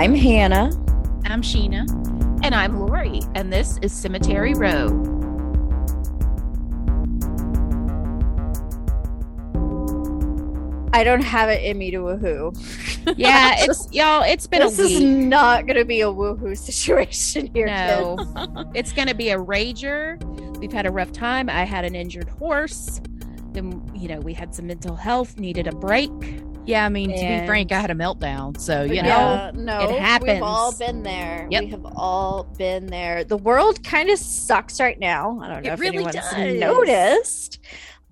I'm Hannah. I'm Sheena. And I'm Lori. And this is Cemetery Row. I don't have it in me to woohoo. Yeah, it's y'all. It's been this is not going to be a woohoo situation here. no, it's going to be a rager. We've had a rough time. I had an injured horse. Then you know we had some mental health. Needed a break. Yeah, I mean, to be frank, I had a meltdown. So, you know, Yeah, no, it happens. We've all been there. Yep. We have all been there. The world kind of sucks right now. I don't know It if really anyone's does. noticed.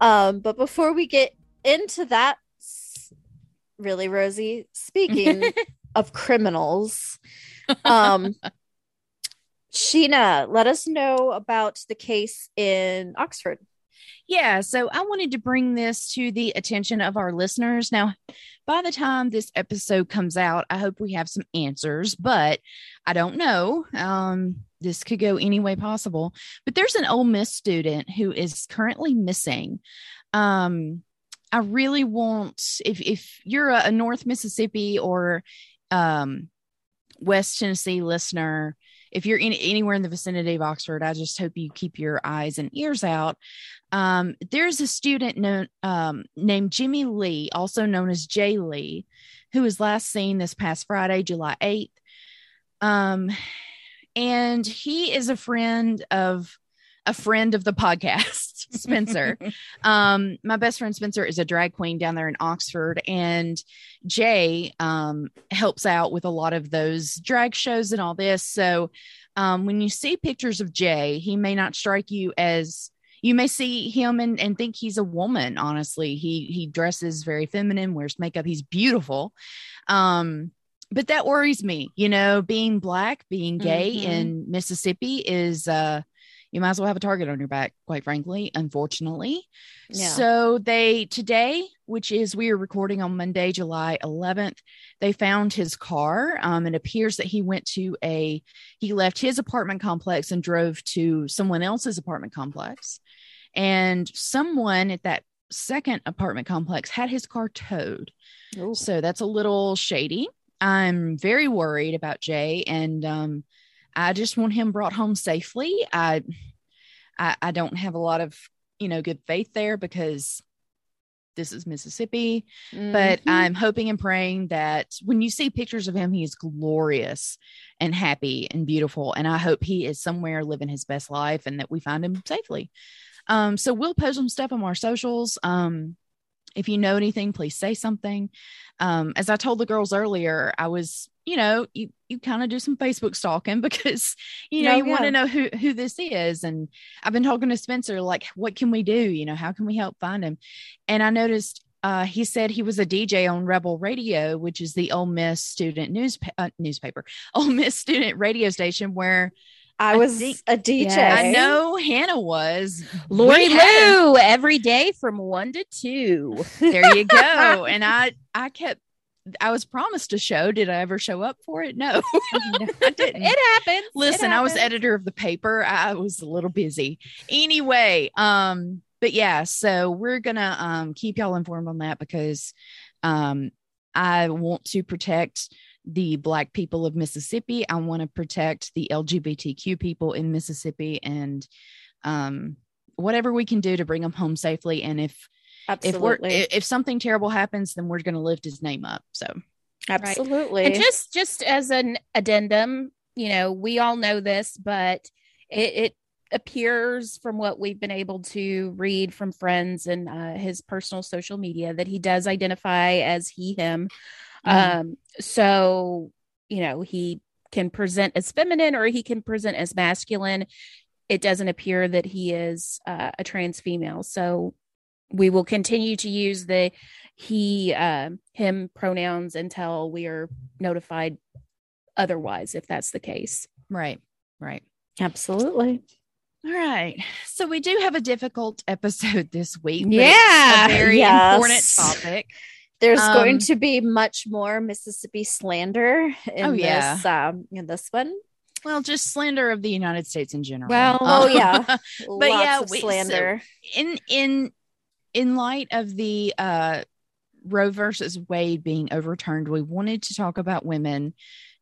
Um, but before we get into that, really, Rosie, speaking of criminals, um, Sheena, let us know about the case in Oxford. Yeah, so I wanted to bring this to the attention of our listeners. Now, by the time this episode comes out, I hope we have some answers, but I don't know. Um, this could go any way possible. But there's an Ole Miss student who is currently missing. Um, I really want if if you're a, a North Mississippi or um, West Tennessee listener, if you're in anywhere in the vicinity of Oxford, I just hope you keep your eyes and ears out. Um, there's a student known, um, named Jimmy Lee, also known as Jay Lee, who was last seen this past Friday, July 8th. Um, and he is a friend of a friend of the podcast, Spencer. um, my best friend Spencer is a drag queen down there in Oxford, and Jay um, helps out with a lot of those drag shows and all this. So um, when you see pictures of Jay, he may not strike you as you may see him and, and think he's a woman. Honestly, he he dresses very feminine, wears makeup. He's beautiful. Um, but that worries me. You know, being black, being gay Mhm. in Mississippi is uh you might as well have a target on your back, quite frankly, unfortunately. Yeah. So they today, which is we are recording on Monday, July 11th, they found his car. Um, it appears that he went to a he left his apartment complex and drove to someone else's apartment complex, and someone at that second apartment complex had his car towed. Ooh. So that's a little shady. I'm very worried about Jay, and um, I just want him brought home safely. I, I, I don't have a lot of you know good faith there because this is Mississippi, but Mhm. I'm hoping and praying that when you see pictures of him, he is glorious and happy and beautiful, and I hope he is somewhere living his best life and that we find him safely. Um, so we'll post some stuff on our socials. Um, if you know anything, please say something. Um, as I told the girls earlier, I was, you know, you you kind of do some Facebook stalking because you know Oh, you want to know who who this is. And I've been talking to Spencer, like, what can we do? You know, how can we help find him? And I noticed uh, he said he was a DJ on Rebel Radio, which is the Ole Miss student news uh, newspaper, Ole Miss student radio station where I I was think- a DJ. Yeah, I know Hannah was. Lori We had- Lou every day from one to two. there you go and i i kept i was promised a show. Did i ever show up for it? No. I didn't. It happens. It listen i was editor of the paper. I was a little busy. Anyway um but yeah so we're gonna um keep y'all informed on that because um i want to protect the black people of mississippi. I want to protect the lgbtq people in mississippi and um whatever we can do to bring them home safely. And if if we're Absolutely. if if something terrible happens then we're going to lift his name up so Absolutely. And just just as an addendum, you know, we all know this, but it, it appears from what we've been able to read from friends and uh, his personal social media that he does identify as he him. Mhm. Um, so you know he can present as feminine or he can present as masculine. It doesn't appear that he is uh, a trans female. So we will continue to use the he uh, him pronouns until we are notified otherwise if that's the case right right Absolutely. all right so we do have a difficult episode this week Yeah, a very yes. important topic There's Um, going to be much more Mississippi slander in Oh, yeah. this um in this one. well just slander of the united states in general Well- Oh, Um, yeah. But Lots yeah, of we- so- slander. in in in light of the uh roe versus wade being overturned we wanted to talk about women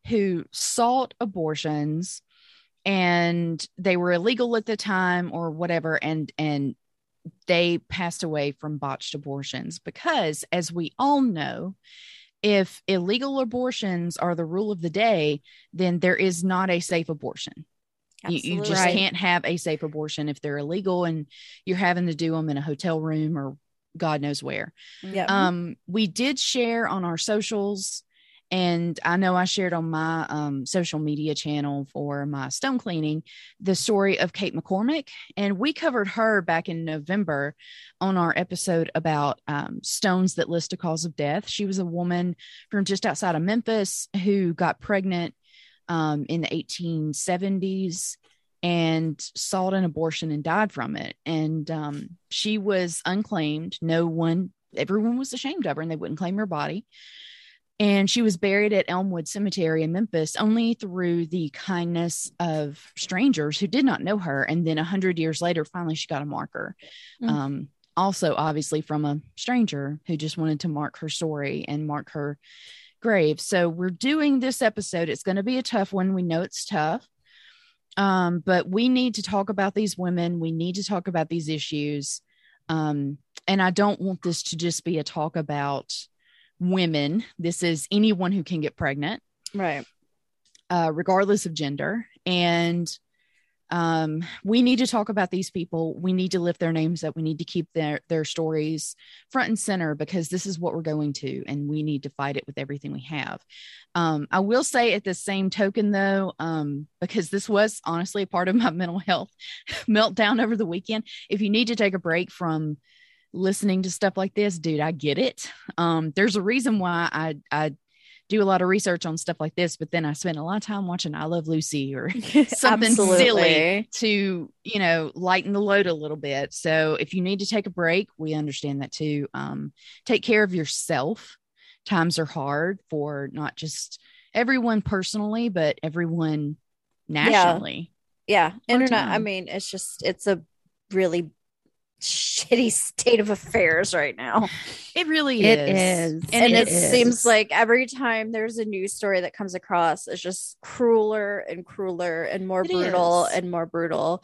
who sought abortions and they were illegal at the time or whatever and and they passed away from botched abortions. Because as we all know if illegal abortions are the rule of the day then there is not a safe abortion you, you just Absolutely. can't have a safe abortion if they're illegal and you're having to do them in a hotel room or god knows where Yeah. um we did share on our socials and i know i shared on my um, social media channel for my stone cleaning the story of kate mccormick and we covered her back in november on our episode about um, stones that list a cause of death she was a woman from just outside of memphis who got pregnant um, in the 1870s and sought an abortion and died from it. And um, she was unclaimed. No one, everyone was ashamed of her and they wouldn't claim her body. And she was buried at Elmwood Cemetery in Memphis only through the kindness of strangers who did not know her. And then a hundred years later, finally, she got a marker. Mm. Um, also, obviously, from a stranger who just wanted to mark her story and mark her grave. So we're doing this episode. It's going to be a tough one. We know it's tough. Um, but we need to talk about these women. We need to talk about these issues. Um, and I don't want this to just be a talk about women. This is anyone who can get pregnant, right. uh, regardless of gender. And um, we need to talk about these people. We need to lift their names up. We need to keep their their stories front and center because this is what we're going to, and we need to fight it with everything we have. Um, I will say at the same token, though, um, because this was honestly a part of my mental health meltdown over the weekend. If you need to take a break from listening to stuff like this, dude, I get it. Um, there's a reason why I I do a lot of research on stuff like this, but then I spend a lot of time watching I Love Lucy or something silly to, you know, lighten the load a little bit. So if you need to take a break, we understand that too. Um, take care of yourself. Times are hard for not just everyone personally, but everyone nationally. Yeah. Internet, I mean, it's just, it's a really shitty state of affairs right now. It really It is. is. And, it, it is. seems like every time there's a news story that comes across, it's just crueler and crueler and more It brutal is. and more brutal.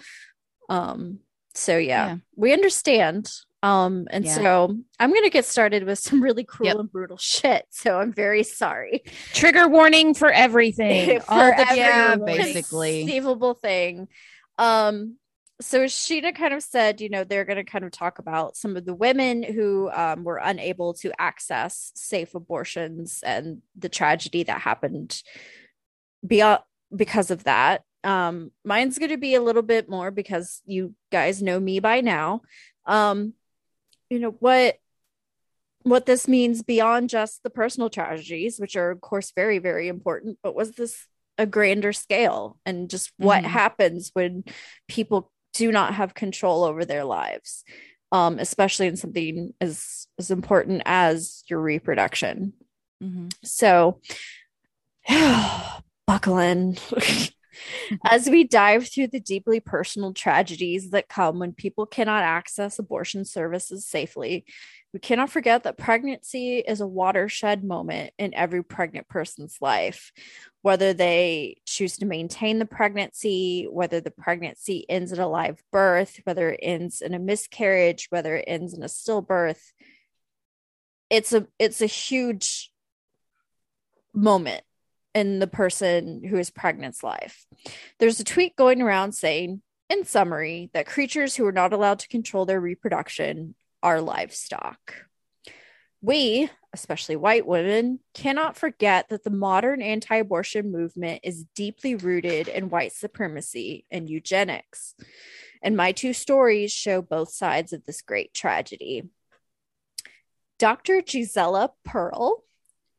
Um, so yeah, Yeah. we understand. Um, and Yeah. so I'm gonna get started with some really cruel Yep. and brutal shit. So I'm very sorry. Trigger warning for everything. For All the every Yeah, basically. conceivable thing. Um, so Sheena kind of said, you know, they're going to kind of talk about some of the women who um, were unable to access safe abortions and the tragedy that happened beyond because of that. Um, mine's going to be a little bit more because you guys know me by now. Um, you know what what this means beyond just the personal tragedies, which are of course very very important, but was this a grander scale and just what Mhm. happens when people do not have control over their lives um, especially in something as as important as your reproduction Mhm. so buckle in as we dive through the deeply personal tragedies that come when people cannot access abortion services safely we cannot forget that pregnancy is a watershed moment in every pregnant person's life whether they choose to maintain the pregnancy, whether the pregnancy ends in a live birth, whether it ends in a miscarriage, whether it ends in a stillbirth. It's a it's a huge moment in the person who is pregnant's life. There's a tweet going around saying, in summary, that creatures who are not allowed to control their reproduction are livestock. We, especially white women, cannot forget that the modern anti abortion movement is deeply rooted in white supremacy and eugenics. And my two stories show both sides of this great tragedy. Dr. Gisela Pearl,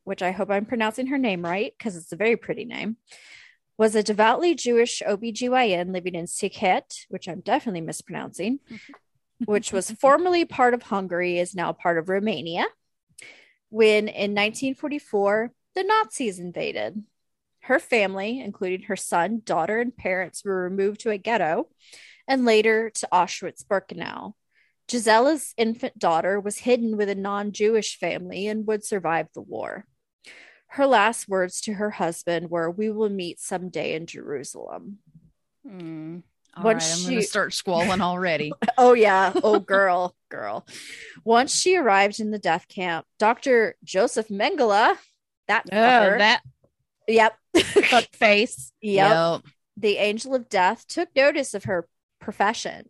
which I hope I'm pronouncing her name right because it's a very pretty name, was a devoutly Jewish OBGYN living in Sikhet, which I'm definitely mispronouncing, which was formerly part of Hungary, is now part of Romania when in 1944 the Nazis invaded. Her family, including her son, daughter, and parents, were removed to a ghetto and later to Auschwitz Birkenau. Gisela's infant daughter was hidden with a non Jewish family and would survive the war. Her last words to her husband were, We will meet someday in Jerusalem. Mm. All Once right, I'm going to she- start squalling already. Oh, yeah. Oh, girl, girl. Once she arrived in the death camp, Dr. Joseph Mengele, that Oh, fucker, that yep, fuck face. yep, the angel of death took notice of her profession.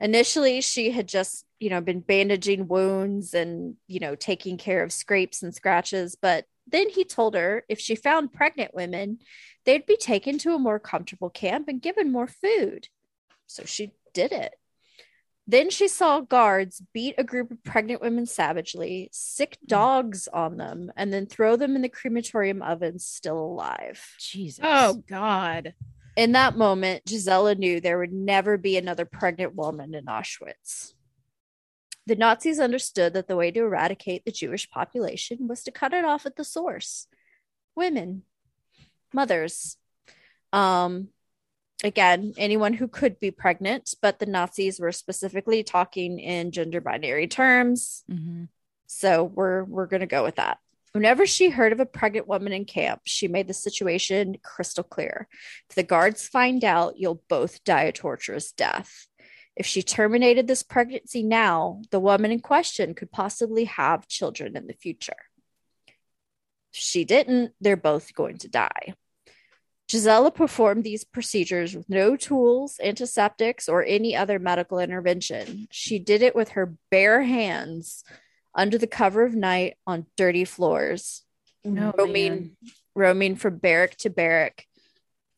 Initially, she had just, you know, been bandaging wounds and, you know, taking care of scrapes and scratches. But then he told her if she found pregnant women, they'd be taken to a more comfortable camp and given more food. So she did it. Then she saw guards beat a group of pregnant women savagely, sick hmm. dogs on them, and then throw them in the crematorium ovens still alive. Jesus. Oh God. In that moment, Gisella knew there would never be another pregnant woman in Auschwitz. The Nazis understood that the way to eradicate the Jewish population was to cut it off at the source women, mothers. Um, again, anyone who could be pregnant, but the Nazis were specifically talking in gender binary terms. Mhm. So we're we're gonna go with that. Whenever she heard of a pregnant woman in camp, she made the situation crystal clear. If the guards find out, you'll both die a torturous death. If she terminated this pregnancy now, the woman in question could possibly have children in the future. If she didn't, they're both going to die. Gisella performed these procedures with no tools, antiseptics, or any other medical intervention. She did it with her bare hands under the cover of night on dirty floors, Oh, roaming, man. roaming from barrack to barrack,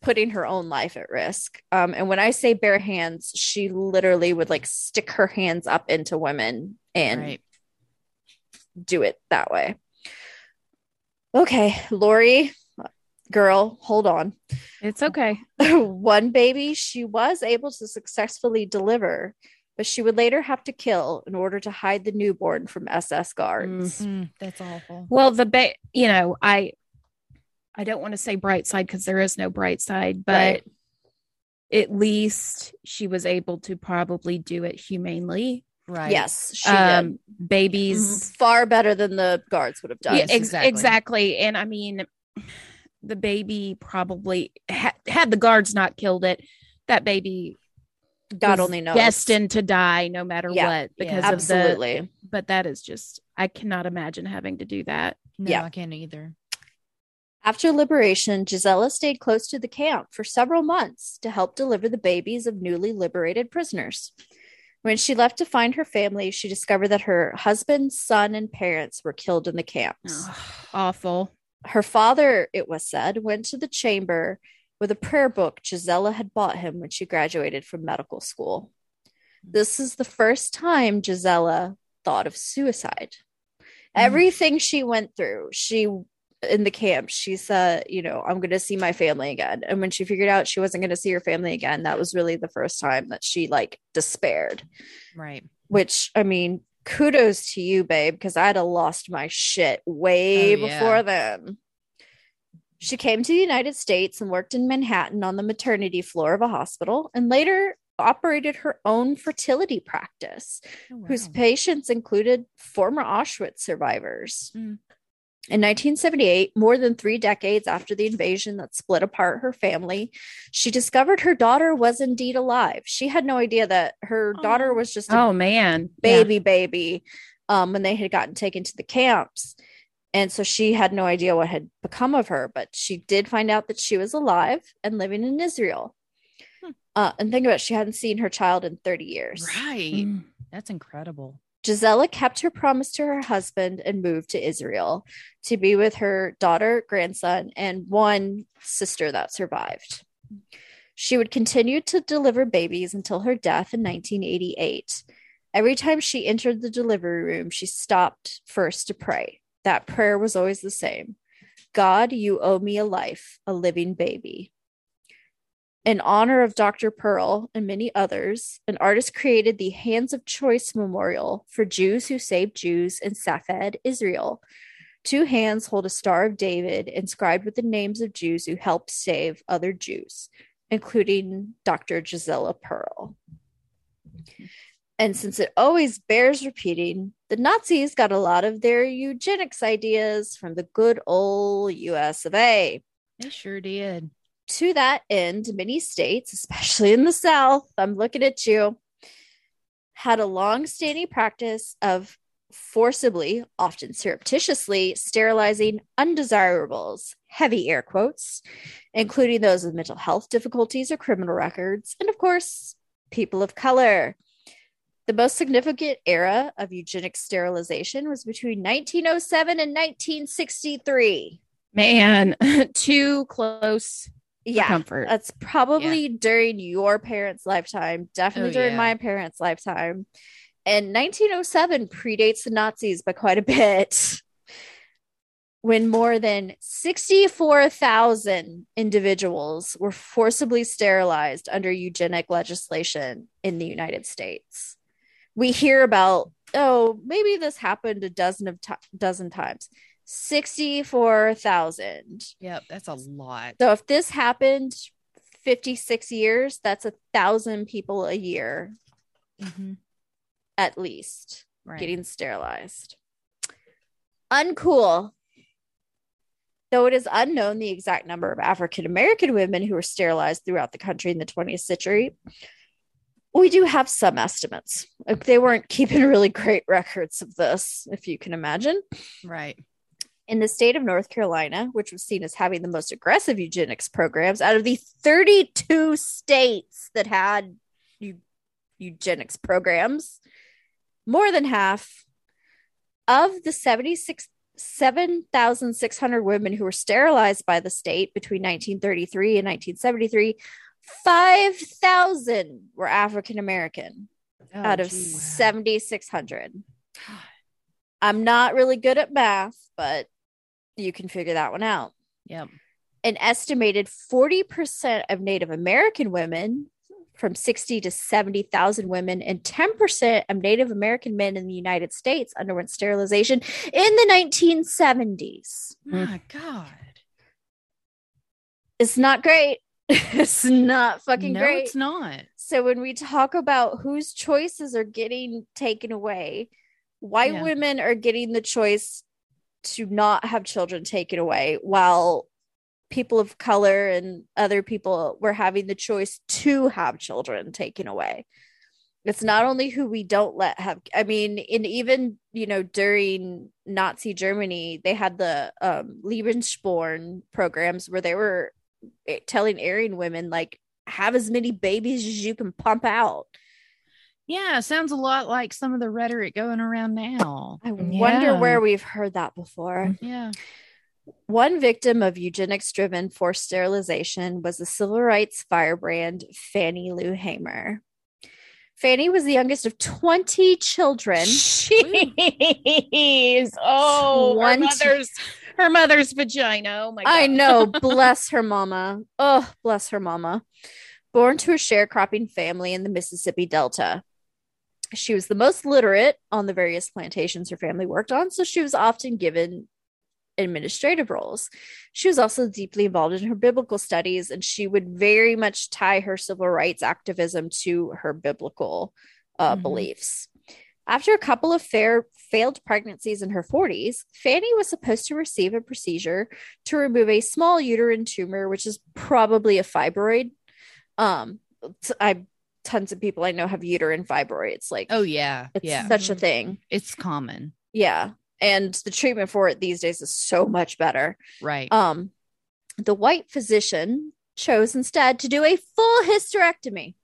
putting her own life at risk. Um, and when I say bare hands, she literally would like stick her hands up into women and Right. do it that way. Okay, Lori, girl, hold on. It's okay. One baby she was able to successfully deliver, but she would later have to kill in order to hide the newborn from SS guards. Mm, that's awful. Well, the ba- you know, I I don't want to say bright side because there is no bright side, but Right. at least she was able to probably do it humanely. Right. Yes, she Um, did. babies, Far better than the guards would have done. yeah, ex- exactly. exactly. And I mean, the baby probably ha- had the guards not killed it, that baby God only knows. destined to die no matter Yeah, what because yeah. of the. Absolutely. But that is just I cannot imagine having to do that. No, Yeah. I can't either. After liberation, Gisella stayed close to the camp for several months to help deliver the babies of newly liberated prisoners. When she left to find her family, she discovered that her husband, son, and parents were killed in the camps. Ugh, awful. Her father, it was said, went to the chamber with a prayer book Gisella had bought him when she graduated from medical school. Hmm. This is the first time Gisella thought of suicide. Hmm. Everything she went through, she in the camp, she said, you know, I'm going to see my family again. And when she figured out she wasn't going to see her family again, that was really the first time that she like despaired Right. which I mean, kudos to you, babe, because I'd have lost my shit way Oh, yeah. before then. She came to the United States and worked in Manhattan on the maternity floor of a hospital and later operated her own fertility practice, Oh, whose patients included former Auschwitz survivors. Mm. In 1978, more than three decades after the invasion that split apart her family, she discovered her daughter was indeed alive. She had no idea that her daughter Oh. was just a Oh man, baby baby um when they had gotten taken to the camps and so she had no idea what had become of her but she did find out that she was alive and living in israel Hmm. uh, and think about it, she hadn't seen her child in 30 years Right. Mm. That's incredible. Gisela kept her promise to her husband and moved to israel to be with her daughter grandson and one sister that survived she would continue to deliver babies until her death in 1988 Every time she entered the delivery room, she stopped first to pray. That prayer was always the same God, you owe me a life, a living baby. In honor of Dr. Perl and many others, an artist created the Hands of Choice Memorial for Jews who saved Jews in Safed, Israel. Two hands hold a Star of David inscribed with the names of Jews who helped save other Jews, including Dr. Gisella Perl. And since it always bears repeating, The Nazis got a lot of their eugenics ideas from the good old US of A. They sure did. To that end, many states, especially in the South, I'm looking at you, had a long standing practice of forcibly, often surreptitiously, sterilizing undesirables, heavy air quotes, including those with mental health difficulties or criminal records, and of course, people of color. The most significant era of eugenic sterilization was between 1907 and 1963. Man, too close Yeah, comfort. that's probably during your parents' lifetime, definitely Oh, during yeah. my parents' lifetime. And 1907 predates the Nazis by quite a bit. When more than 64,000 individuals were forcibly sterilized under eugenic legislation in the United States. We hear about, oh, maybe this happened a dozen of ti dozen times. 64,000. Yep, that's a lot. So if this happened 56 years, that's a thousand people a year Mhm. at least Right. getting sterilized. Uncool. Though it is unknown the exact number of African American women who were sterilized throughout the country in the 20th century, we do have some estimates. Like, They weren't keeping really great records of this, if you can imagine. right. In the state of North Carolina, which was seen as having the most aggressive eugenics programs out of the 32 states that had eu- eugenics programs, more than half of the 76 7,600 women who were sterilized by the state between 1933 and 1973, 5,000 were African American Oh, out of 7,600. I'm not really good at math, but you can figure that one out. Yep. An estimated 40% of Native American women, from 60 to 70,000 women, and 10% of Native American men in the United States underwent sterilization in the 1970s. Hmm. My God. It's not great. it's not fucking no, great. it's not. So when we talk about whose choices are getting taken away, white Yeah. women are getting the choice to not have children taken away, while people of color and other people were having the choice to have children taken away. It's not only who we don't let have. I mean, in even you know during Nazi Germany, they had the um, Lebensborn programs where they were eh, telling Aryan women like have as many babies as you can pump out. Yeah, sounds a lot like some of the rhetoric going around now. I wonder Yeah. where we've heard that before. Mm-hmm. Yeah. One victim of eugenics driven forced sterilization was the civil rights firebrand Fannie Lou Hamer. Fannie was the youngest of 20 children. Jeez. Oh, her mother's her mother's vagina. Oh my god. I know, bless her mama. Oh, bless her mama. Born to a sharecropping family in the Mississippi Delta. She was the most literate on the various plantations her family worked on, so she was often given administrative roles. She was also deeply involved in her biblical studies, and she would very much tie her civil rights activism to her biblical uh, Mhm. beliefs. After a couple of fair, failed pregnancies in her 40s, Fannie was supposed to receive a procedure to remove a small uterine tumor, which is probably a fibroid. Um, I tons of people I know have uterine fibroids. Like, Oh yeah. it's yeah. such a thing. It's common. Yeah, and the treatment for it these days is so much better. Right. Um, the white physician chose instead to do a full hysterectomy.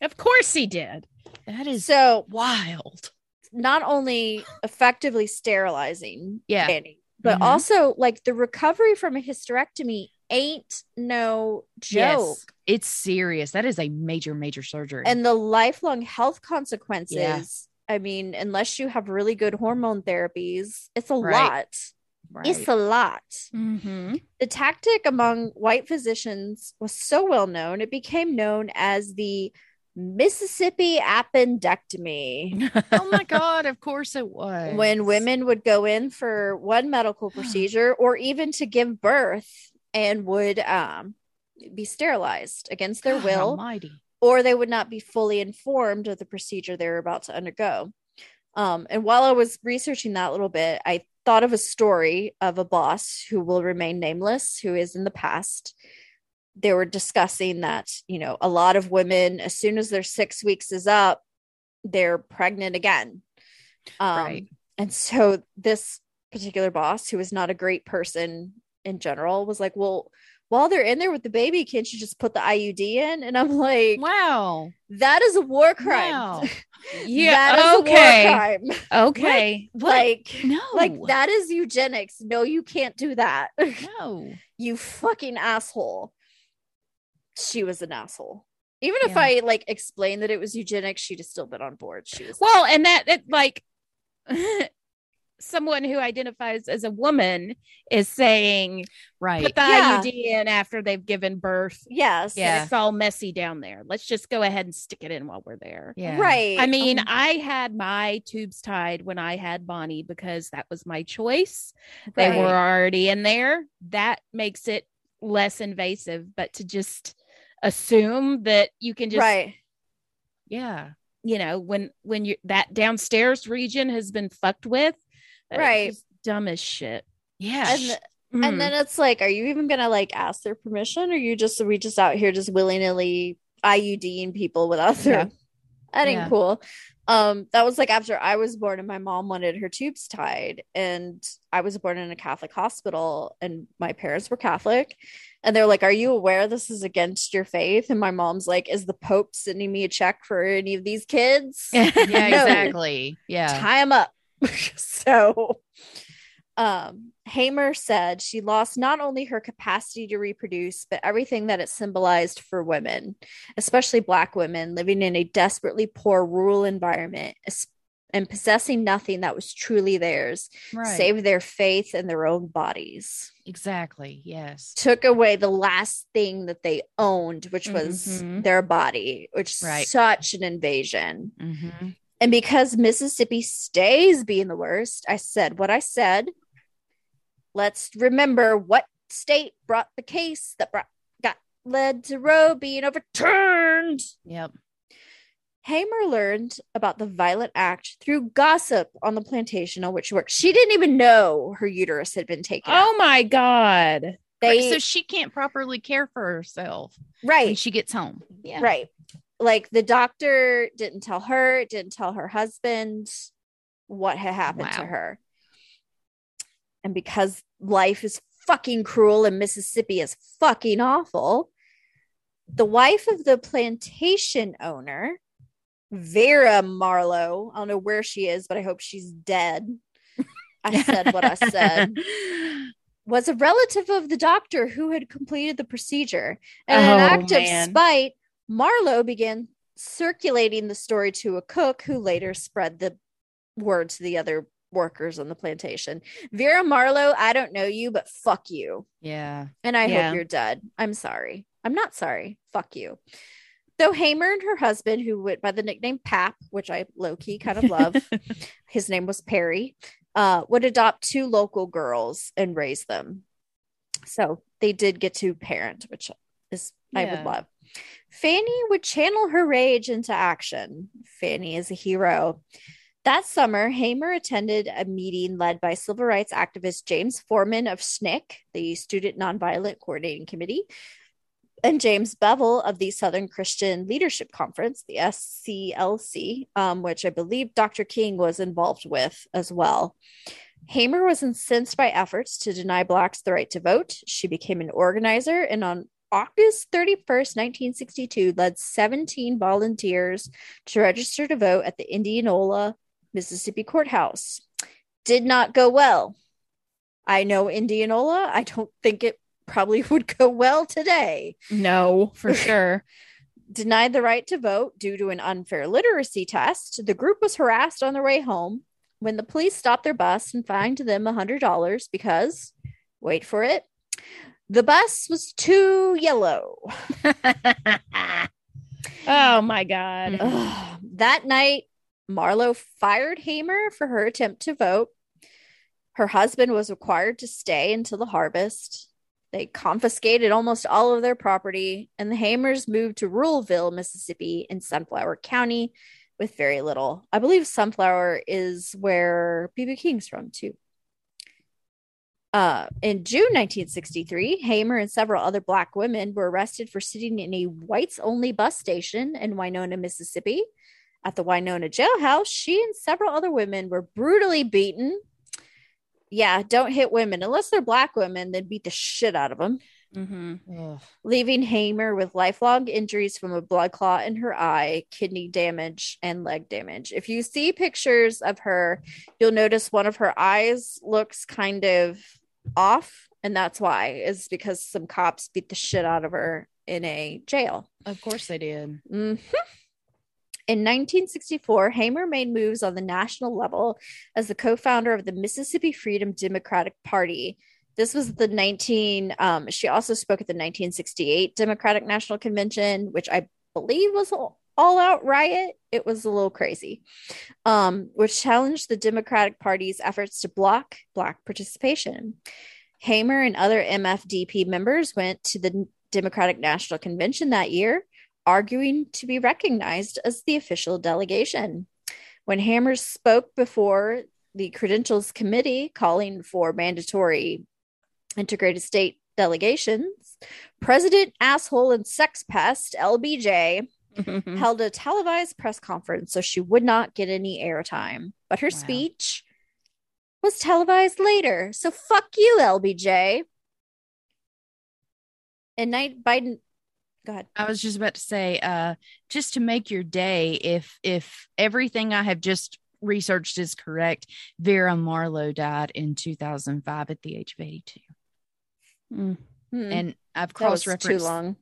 Of course he did. that is So wild. not only effectively sterilizing Yeah. Fannie, but Mhm. also like the recovery from a hysterectomy ain't no joke. Yes. It's serious. That is a major, major surgery. And the lifelong health consequences. I mean, unless you have really good hormone therapies, it's a Right. lot. right. It's a lot. Mm-hmm. The tactic among white physicians was so well known, it became known as the Mississippi appendectomy. oh my God. Of course it was. when women would go in for one medical procedure or even to give birth and would um, be sterilized against their God will, Almighty. or they would not be fully informed of the procedure they were about to undergo. Um, and while I was researching that little bit, I thought of a story of a boss who will remain nameless, who is in the past. They were discussing that, you know, a lot of women, as soon as their six weeks is up, they're pregnant again. Um, Right. And so this particular boss, who is not a great person in general, was like, well, while they're in there with the baby, can't you just put the IUD in? And I'm like, Wow. that is a war crime. Wow. that is okay. a war crime. Okay. Like, No. like that is eugenics. No, you can't do that. No. you fucking asshole. She was an asshole. Even if Yeah. I like explained that it was eugenics, she'd have still been on board. She was Well, and that, it, like, someone who identifies as a woman is saying, Right. put the Yeah. IUD in after they've given birth. yes, Yeah. It's all messy down there. Let's just go ahead and stick it in while we're there. yeah. right. I mean, Um, I had my tubes tied when I had Bonnie because that was my choice. They were already in there. That makes it less invasive, but to just assume that you can just right. Yeah. you know when when you that downstairs region has been fucked with that is Right. just dumb as shit Yeah. And, th- Mm. and then it's like, are you even gonna like ask their permission, or you just are we just out here just willy nilly IUDing people without their Yeah. that ain't Yeah. cool. Um, that was like after I was born and my mom wanted her tubes tied, and I was born in a Catholic hospital, and my parents were Catholic, and they're like, "Are you aware this is against your faith?" And my mom's like, "Is the Pope sending me a check for any of these kids? yeah, No. exactly. Yeah. tie them up. so um Hamer said she lost not only her capacity to reproduce, but everything that it symbolized for women, especially black women living in a desperately poor rural environment and possessing nothing that was truly theirs, Right. save their faith and their own bodies. Exactly. Yes. Took away the last thing that they owned, which was Mhm. their body, which is Right. such an invasion. Mm-hmm. And because Mississippi stays being the worst, I said what I said. Let's remember what state brought the case that brought, got led to Roe being overturned. Yep. Hamer learned about the violent act through gossip on the plantation on which she worked. She didn't even know her uterus had been taken. Oh out. oh my god they so she can't properly care for herself when right, she gets home. Yeah. right. Like the doctor didn't tell her, didn't tell her husband what had happened to her. And because life is fucking cruel and Mississippi is fucking awful, the wife of the plantation owner, Vera Marlow, I don't know where she is, but I hope she's dead. I said what I said. Was a relative of the doctor who had completed the procedure. And Oh, an act man. of spite, Marlow began circulating the story to a cook who later spread the word to the other workers on the plantation. Vera Marlow, I don't know you, but fuck you. Yeah. And I Yeah. hope you're dead. I'm sorry. I'm not sorry. Fuck you. Though Hamer and her husband, who went by the nickname Pap, which I low key kind of love, his name was Perry, uh, would adopt two local girls and raise them. So they did get to parent, which is I would love. Fannie would channel her rage into action. Fannie is a hero. That summer, Hamer attended a meeting led by civil rights activist James Forman of SNCC, the Student Nonviolent Coordinating Committee, and James Bevel of the Southern Christian Leadership Conference, the SCLC, um, which I believe Dr. King was involved with as well. Hamer was incensed by efforts to deny Blacks the right to vote. She became an organizer and on August 31st, 1962, led 17 volunteers to register to vote at the Indianola, Mississippi courthouse. Did not go well. I know Indianola. I don't think it probably would go well today. no for sure Denied the right to vote due to an unfair literacy test, the group was harassed on their way home when the police stopped their bus and fined them $100 because, wait for it, the bus was too yellow. oh my god hmm. Ugh. that night, Marlow fired Hamer for her attempt to vote. Her husband was required to stay until the harvest. They confiscated almost all of their property, and the Hamers moved to Ruleville, Mississippi, in Sunflower County, with very little. I believe Sunflower is where BB King's from too. Uh, in June 1963, Hamer and several other black women were arrested for sitting in a whites only bus station in Winona, Mississippi. At the Winona jailhouse, she and several other women were brutally beaten. Yeah, don't hit women unless they're black women, then beat the shit out of them Mm-hmm. leaving Hamer with lifelong injuries from a blood clot in her eye, kidney damage, and leg damage. If you see pictures of her, you'll notice one of her eyes looks kind of off, and that's why is because some cops beat the shit out of her in a jail. Of course they did. Mhm. In 1964, Hamer made moves on the national level as the co-founder of the Mississippi Freedom Democratic Party. This was the 19. Um, she also spoke at the 1968 Democratic National Convention, which I believe was an all-out riot. It was a little crazy, um, which challenged the Democratic Party's efforts to block black participation. Hamer and other MFDP members went to the Democratic National Convention that year, arguing to be recognized as the official delegation. When Hamer spoke before the Credentials Committee calling for mandatory integrated state delegations, President Asshole and Sex Pest, LBJ. Held a televised press conference so she would not get any airtime. But her Wow. speech was televised later. So fuck you, LBJ. And night Biden go ahead. I was just about to say, uh, just to make your day, if if everything I have just researched is correct, Vera Marlow died in 2005 at the age of 82, Mm. Hmm, and I've cross too long.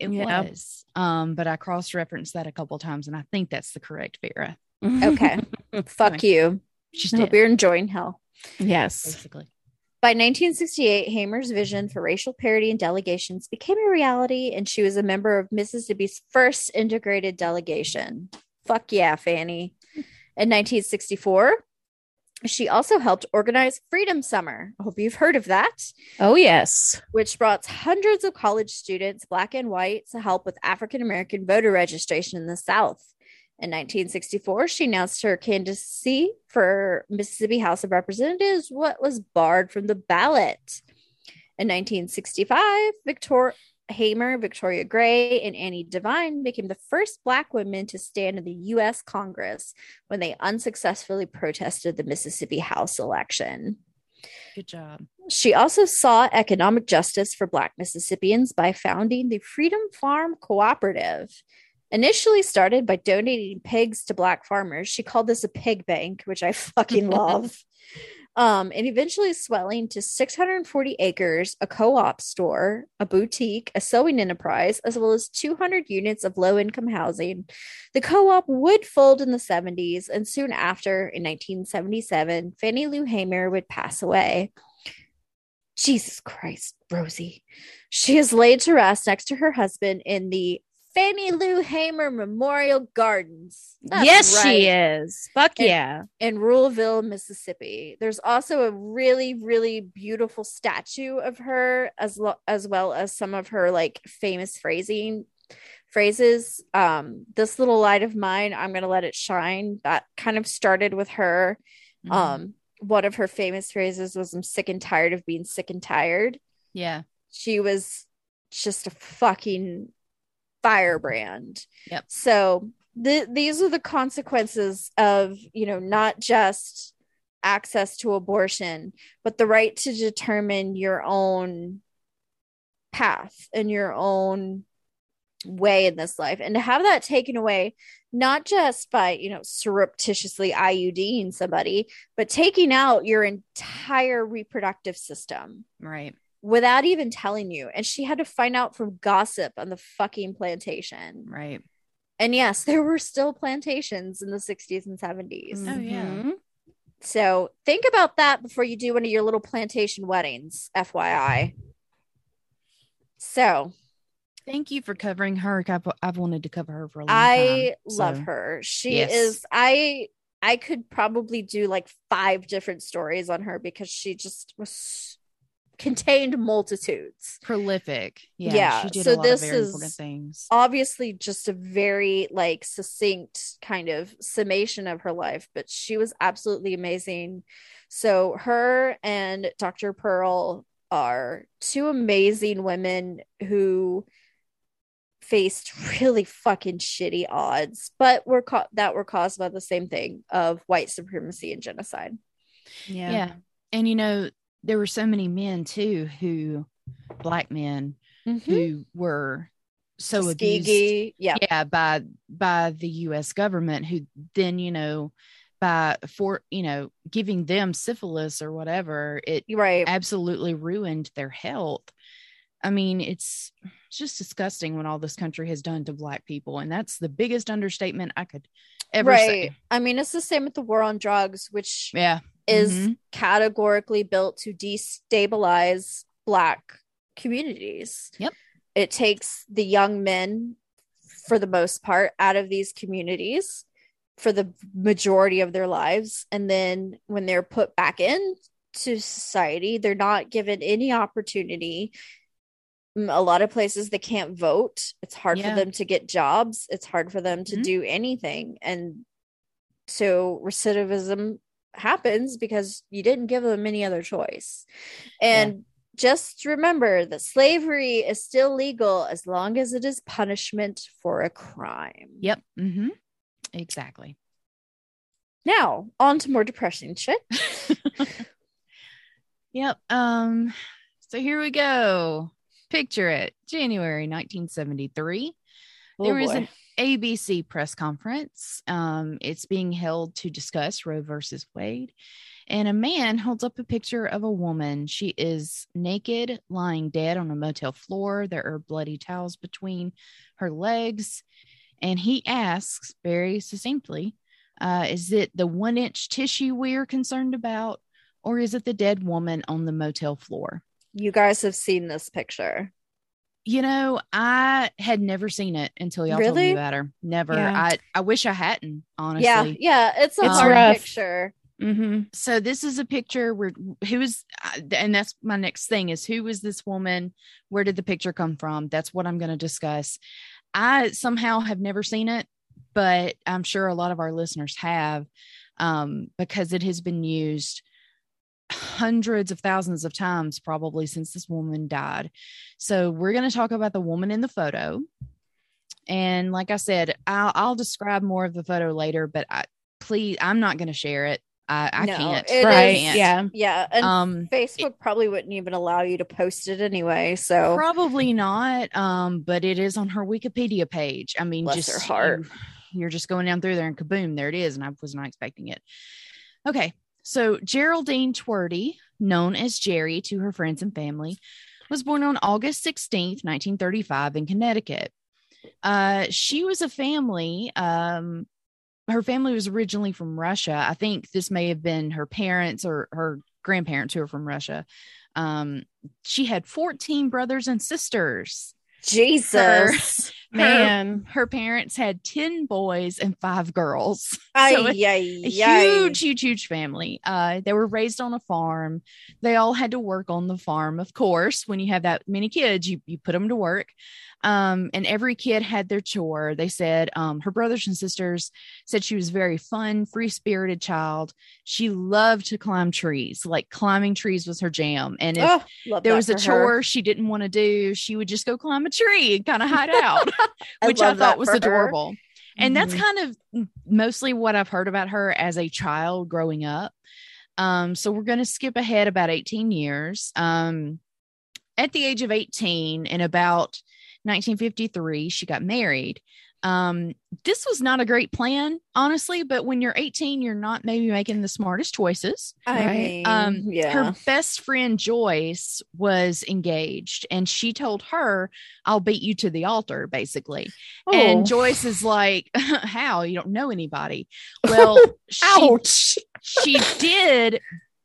It Yeah. was, um, but I cross referenced that a couple times, and I think that's the correct Vera. Okay. Fuck you. She's I hope you're enjoying hell. yes. basically. By 1968, Hamer's vision for racial parity in delegations became a reality, and she was a member of Mississippi's first integrated delegation. Fuck yeah, Fannie. In 1964, she also helped organize Freedom Summer. I hope you've heard of that, Oh yes. which brought hundreds of college students, black and white, to help with African American voter registration in the South. In 1964, she announced her candidacy for Mississippi House of Representatives, what was barred from the ballot. In 1965, Victor Hamer, Victoria Gray, and Annie Devine became the first Black women to stand in the U.S. Congress when they unsuccessfully protested the Mississippi House election. Good job. She also sought economic justice for Black Mississippians by founding the Freedom Farm Cooperative. Initially started by donating pigs to Black farmers, she called this a pig bank, which I fucking love. Um, and eventually swelling to 640 acres, a co op store, a boutique, a sewing enterprise, as well as 200 units of low income housing. The co op would fold in the 70s, and soon after, in 1977, Fannie Lou Hamer would pass away. Jesus Christ, Rosie. She is laid to rest next to her husband in the Fannie Lou Hamer Memorial Gardens. That's yes, she is. Fuck And- yeah. in Ruleville, Mississippi. There's also a really, really beautiful statue of her, as lo- as well as some of her like famous phrasing phrases. Um, this little light of mine, I'm gonna let it shine. That kind of started with her. Mhm. Um, one of her famous phrases was, "I'm sick and tired of being sick and tired." yeah. She was just a fucking firebrand. Yep. So th- these are the consequences of, you know, not just access to abortion, but the right to determine your own path and your own way in this life and to have that taken away not just by you know surreptitiously IUDing somebody but taking out your entire reproductive system Right. Without even telling you. And she had to find out from gossip on the fucking plantation. Right. And yes, there were still plantations in the 60s and 70s. Oh, yeah. Mhm. So think about that before you do one of your little plantation weddings, FYI. So Thank you for covering her. I've, I've wanted to cover her for a long I time. love so- her. She Yes. is, I. I could probably do like five different stories on her because she just was contained multitudes. Prolific. Yeah. Yeah, She did so a lot this of very important is- things. Obviously, just a very like succinct kind of summation of her life, but she was absolutely amazing. So her and Dr. Perl are two amazing women who faced really fucking shitty odds, but were ca- that were caused by the same thing of white supremacy and genocide. Yeah. Yeah. And you know, there were so many men too who black men mm-hmm. who were so abused yeah, yeah by by the US government who then you know by for you know giving them syphilis or whatever it right. absolutely ruined their health. I mean it's it's just disgusting what all this country has done to black people and that's the biggest understatement i could ever right. say I mean, it's the same with the war on drugs, which yeah is Mhm. categorically built to destabilize black communities. Yep. It takes the young men for the most part out of these communities for the majority of their lives and then when they're put back into society they're not given any opportunity a lot of places they can't vote it's hard Yeah. for them to get jobs it's hard for them to Mhm. do anything and so recidivism happens because you didn't give them any other choice and just remember that slavery is still legal as long as it is punishment for a crime yep mm-hmm. exactly now on to more depressing shit Yep. Um, so here we go. Picture it. January 1973. There Oh, was an ABC press conference. Um, it's being held to discuss Roe versus Wade. And a man holds up a picture of a woman. She is naked, lying dead on a motel floor. There are bloody towels between her legs. And he asks very succinctly, uh, is it the one inch tissue we're concerned about, or is it the dead woman on the motel floor? You guys have seen this picture You know, I had never seen it until y'all told me about her. Never. Yeah. I I wish I hadn't, honestly. yeah yeah it's a It's hard rough. picture Mm-hmm. So this is a picture where who is, uh, and that's my next thing is who is this woman? Where did the picture come from? That's what I'm going to discuss. I somehow have never seen it, but I'm sure a lot of our listeners have, um, because it has been used hundreds of thousands of times probably since this woman died. So we're going to talk about the woman in the photo. And like I said, I'll, I'll describe more of the photo later, but I, please, I'm not going to share it. I, I No, can't. it Right. is- Yeah. yeah and Um, facebook probably wouldn't even allow you to post it anyway so Probably not. Um, but it is on her Wikipedia page. I mean, Bless just her heart. You, are just going down through there and kaboom, there it is. And I was not expecting it. Okay. So Geraldine Twerty, known as Gerri to her friends and family, was born on August 16th, 1935 in Connecticut. Uh, she was a family, um, her family was originally from Russia. I think this may have been her parents or her grandparents who are from Russia. Um, she had 14 brothers and sisters. jesus Man. Her parents had 10 boys and five girls. Ay, So a- ay, A ay. huge, huge, huge family. Uh, they were raised on a farm. They all had to work on the farm, of course. When you have that many kids, you, you put them to work. Um, and every kid had their chore. They said um, her brothers and sisters said she was a very fun, free spirited child. She loved to climb trees, like climbing trees was her jam. And if Oh, there was a for her. chore she didn't want to do, she would just go climb a tree and kind of hide out, which I, that thought was for her. adorable. And that's kind of mostly what I've heard about her as a child growing up. Um, so we're going to skip ahead about 18 years. Um, at the age of 18, and about 1953, she got married. Um, this was not a great plan, honestly, but when you're 18, you're not maybe making the smartest choices I Right. mean, um yeah. her best friend joyce was engaged and she told her i'll beat you to the altar basically Oh. and joyce is like how you don't know anybody well she, Ouch. she did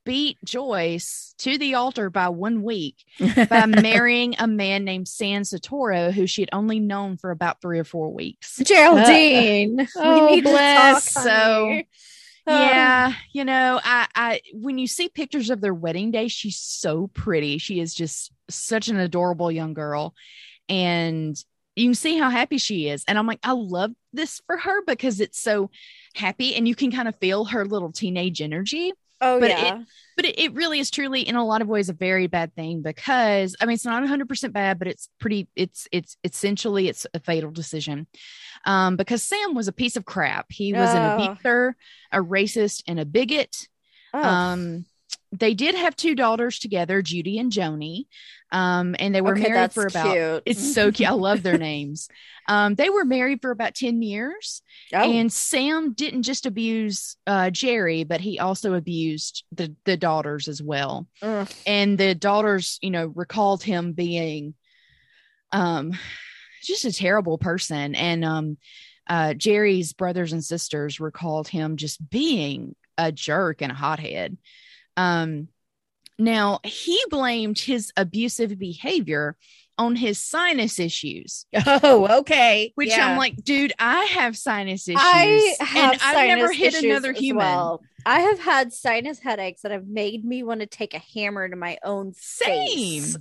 beat joyce to the altar by one week by marrying a man named Sam Santoro who she had only known for about three or four weeks Geraldine, Oh, we need oh, bless. to talk. So, honey. yeah, you know, I, I when you see pictures of their wedding day, she's so pretty. She is just such an adorable young girl, and you can see how happy she is. And I'm like, I love this for her because it's so happy, and you can kind of feel her little teenage energy. Oh But yeah. But it, it really is truly, in a lot of ways, a very bad thing because I mean, it's not 100 percent bad, but it's pretty. It's it's essentially it's a fatal decision. Um, because Sam was a piece of crap. He was an Oh. abuser, a racist, and a bigot. Oh. Um, they did have two daughters together, Judy and Joni. Um, and they were okay, married for about cute. it's so cute. I love their names. Um, they were married for about 10 years. oh. And Sam didn't just abuse uh Gerri, but he also abused the the daughters as well. Ugh. And the daughters, you know, recalled him being um just a terrible person. And um uh Gerri's brothers and sisters recalled him just being a jerk and a hothead. Um now he blamed his abusive behavior on his sinus issues, Oh, okay. which Yeah. I'm like, dude, I have sinus issues. I have and I've never hit issues another human. well. I have had sinus headaches that have made me want to take a hammer to my own Same. face.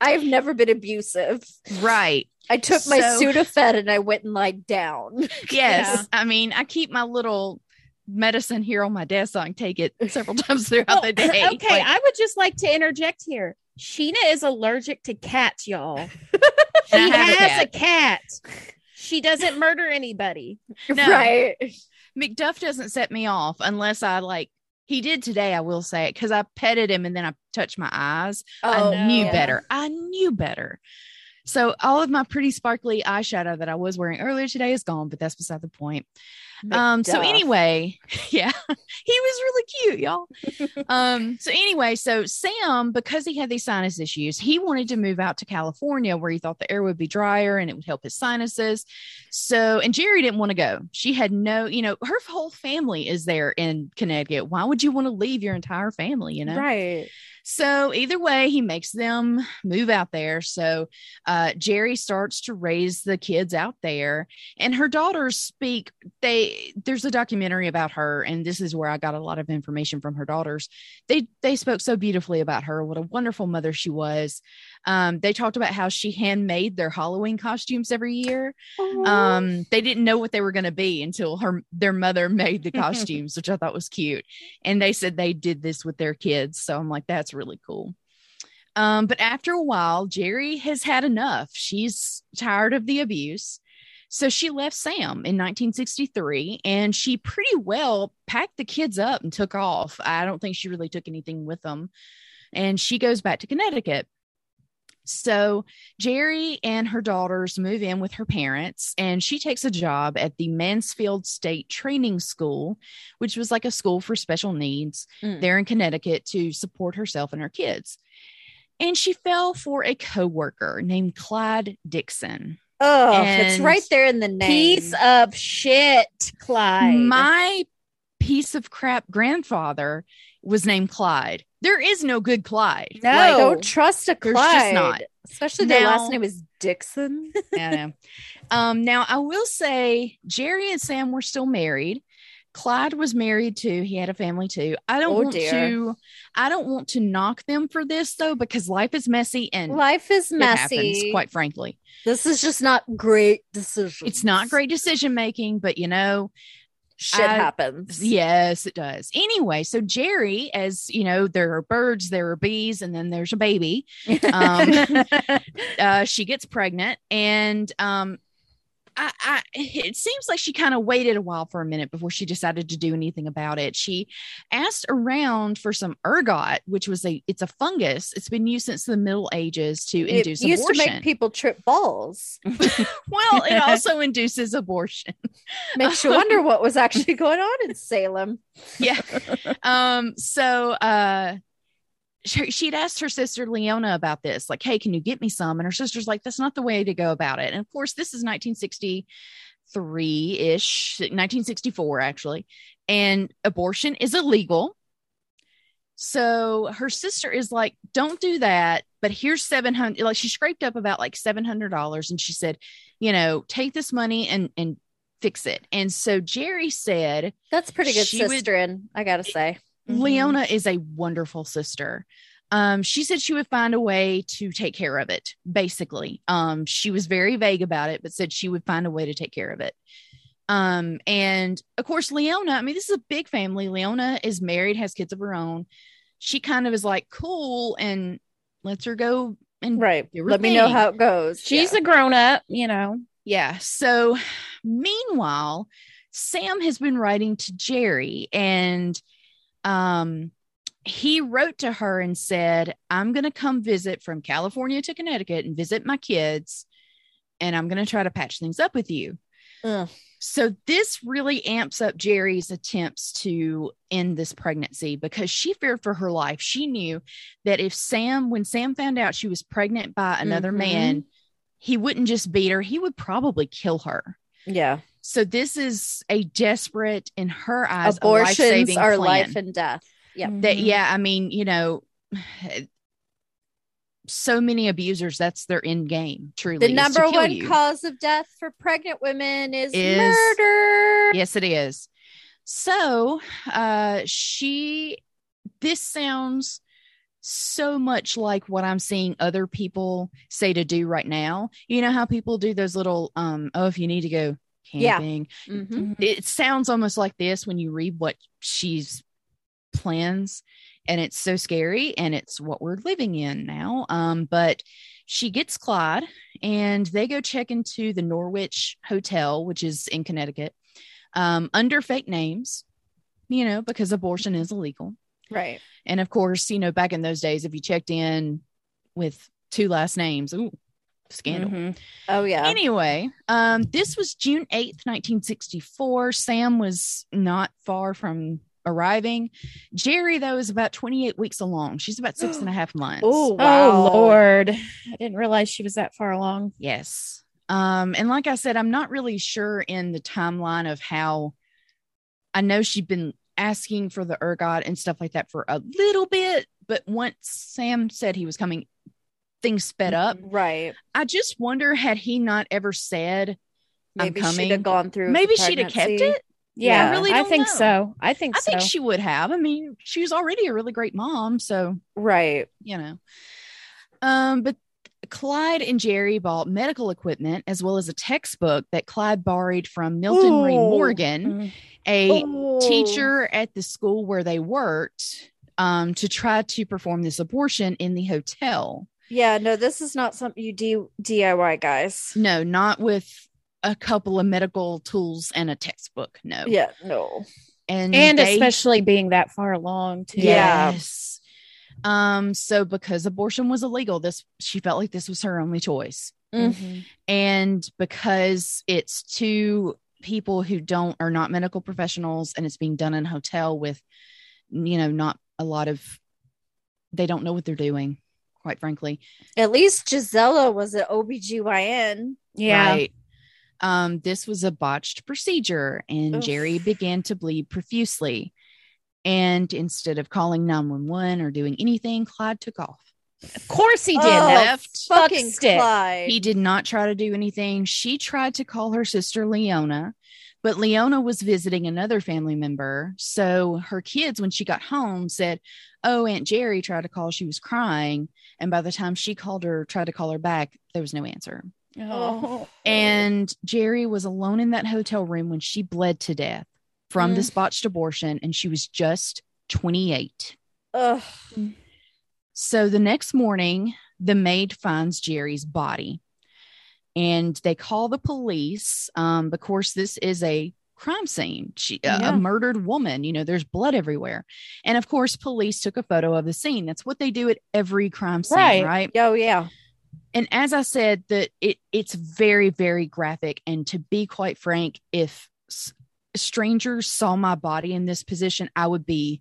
I have never been abusive. Right. I took my So- Sudafed and I went and lied down. Yes. Yeah. I mean, I keep my little medicine here on my desk so I can take it several times throughout Well, the day. Uh, okay, Like, I would just like to interject here. Sheena is allergic to cats, y'all. She have a has cat. a cat. She doesn't murder anybody. No. Right. McDuff doesn't set me off unless I like he did today, I will say it, because I petted him and then I touched my eyes. Oh, I knew no. better. I knew better. So all of my pretty sparkly eyeshadow that I was wearing earlier today is gone, but that's beside the point. Um, so anyway, yeah, he was really cute, y'all. um, so anyway, so Sam, because he had these sinus issues, he wanted to move out to California where he thought the air would be drier and it would help his sinuses. So, and Gerri didn't want to go. She had no, you know, her whole family is there in Connecticut. Why would you want to leave your entire family, you know? Right. So either way, he makes them move out there. So uh, Gerri starts to raise the kids out there, and her daughters speak. They there's a documentary about her, and this is where I got a lot of information from her daughters. They they spoke so beautifully about her, what a wonderful mother she was. Um, they talked about how she handmade their Halloween costumes every year. Um, they didn't know what they were going to be until her their mother made the costumes, which I thought was cute. And they said they did this with their kids, so I'm like, that's really cool. Um, but after a while, Gerri has had enough. She's tired of the abuse. So she left Sam in 1963 and she pretty well packed the kids up and took off. I don't think she really took anything with them. And she goes back to Connecticut. So Gerri and her daughters move in with her parents, and she takes a job at the Mansfield State Training School, which was like a school for special needs Mm. there in Connecticut to support herself and her kids. And she fell for a coworker named Clyde Dixon. Oh, it's right there in the name. Piece of shit, Clyde. My piece of crap grandfather was named Clyde. There is no good Clyde. No. Like, Don't trust a Clyde. There's Clyde. just not. Especially their last name is Dixon. yeah. know. Um, now I will say Gerri and Sam were still married. Clyde was married too. He had a family too. I don't Oh, want dear. to I don't want to knock them for this though, because life is messy and Life is it happens, messy. quite frankly. This is just not great decision. It's not great decision making, but you know, Shit I- happens. Yes, it does. Anyway, so Gerri, as you know, there are birds, there are bees, and then there's a baby. Um, uh, she gets pregnant, and um, I, I, it seems like she kind of waited a while for a minute before she decided to do anything about it. She asked around for some ergot, which was a it's a fungus. It's been used since the Middle Ages to it induce used abortion. to make people trip balls. well, it also induces abortion. Makes you wonder what was actually going on in Salem. yeah. Um, so uh she'd asked her sister Leona about this, like, hey, can you get me some? And her sister's like, that's not the way to go about it. And of course, this is 1963 ish, 1964, actually. And abortion is illegal. So her sister is like, don't do that. But here's 700, like she scraped up about like $700. And she said, you know, take this money and, and fix it. And so Gerri said, That's pretty good would- sistering, I gotta say. Mhm. Leona is a wonderful sister. Um, she said she would find a way to take care of it, basically. Um, she was very vague about it, but said she would find a way to take care of it. Um, and of course, Leona, I mean, this is a big family. Leona is married, has kids of her own. She kind of is like, cool, and lets her go and Right. Let me know how it goes. She's Yeah. a grown up, you know. Yeah. So meanwhile, Sam has been writing to Gerri and um he wrote to her and said, I'm going to come visit from California to Connecticut and visit my kids and I'm going to try to patch things up with you. Ugh. So this really amps up Gerri's attempts to end this pregnancy because she feared for her life. She knew that if Sam, when Sam found out she was pregnant by another Mhm. man, he wouldn't just beat her, he would probably kill her. yeah. So this is a desperate, in her eyes, a Abortions life-saving are plan. life and death. Yep. that Mhm. yeah, I mean, you know, so many abusers, that's their end game, truly. The number one you. cause of death for pregnant women is, Is- murder. Yes, it is. So uh she this sounds so much like what I'm seeing other people say to do right now. You know how people do those little um oh if you need to go Yeah. camping. Mhm. It sounds almost like this when you read what she's plans and it's so scary and it's what we're living in now. Um but she gets Clyde and they go check into the Norwich Hotel, which is in Connecticut, um, under fake names, you know, because abortion is illegal. Right. And of course, you know, back in those days, if you checked in with two last names, ooh, scandal. Mhm. Oh yeah. Anyway, um, this was June 8th, 1964. Sam was not far from arriving. Gerri, though, is about 28 weeks along. She's about six and a half months. Oh wow. Oh Lord. I didn't realize she was that far along. Yes. Um, and like I said, I'm not really sure in the timeline of how I know she'd been asking for the ergot and stuff like that for a little bit, but once Sam said he was coming, things sped up. Right. I just wonder had he not ever said, I'm Maybe she'd coming. have gone through. maybe she'd have kept it. Yeah, I really I think know. so. I think I so. think she would have. I mean, she was already a really great mom, so Right. you know. Um, but Clyde and Gerri bought medical equipment as well as a textbook that Clyde borrowed from Milton Ray Ooh. Morgan, Mm. a Oh. teacher at the school where they worked, um, to try to perform this abortion in the hotel. Yeah. No, this is not something you do DIY, guys. No, not with a couple of medical tools and a textbook. No. Yeah. No. And and they- especially being that far along too. Yeah. Yes. Um, so because abortion was illegal, this she felt like this was her only choice. Mhm. And because it's two people who don't are not medical professionals and it's being done in a hotel with you know, not a lot of they don't know what they're doing, quite frankly. At least Gisella was an OBGYN. Yeah. Right. Um, this was a botched procedure, and Oof. Gerri began to bleed profusely. And instead of calling 911 or doing anything, Clyde took off. Of course he did. Oh, left Fucking stick. Clyde. He did not try to do anything. She tried to call her sister Leona, but Leona was visiting another family member. So her kids, when she got home, said, Oh, Aunt Gerri tried to call. She was crying. And by the time she called her, tried to call her back, there was no answer. Oh. And Gerri was alone in that hotel room when she bled to death from Mm. this botched abortion, and she was just 28. Ugh. So the next morning, the maid finds Gerri's body and they call the police. Um, of course, this is a crime scene. She, a- Yeah. a murdered woman, you know, there's blood everywhere. And of course, police took a photo of the scene. That's what they do at every crime scene, Right. right? Oh yeah. and as I said, that it it's very very graphic. And to be quite frank, if s- strangers saw my body in this position, I would be.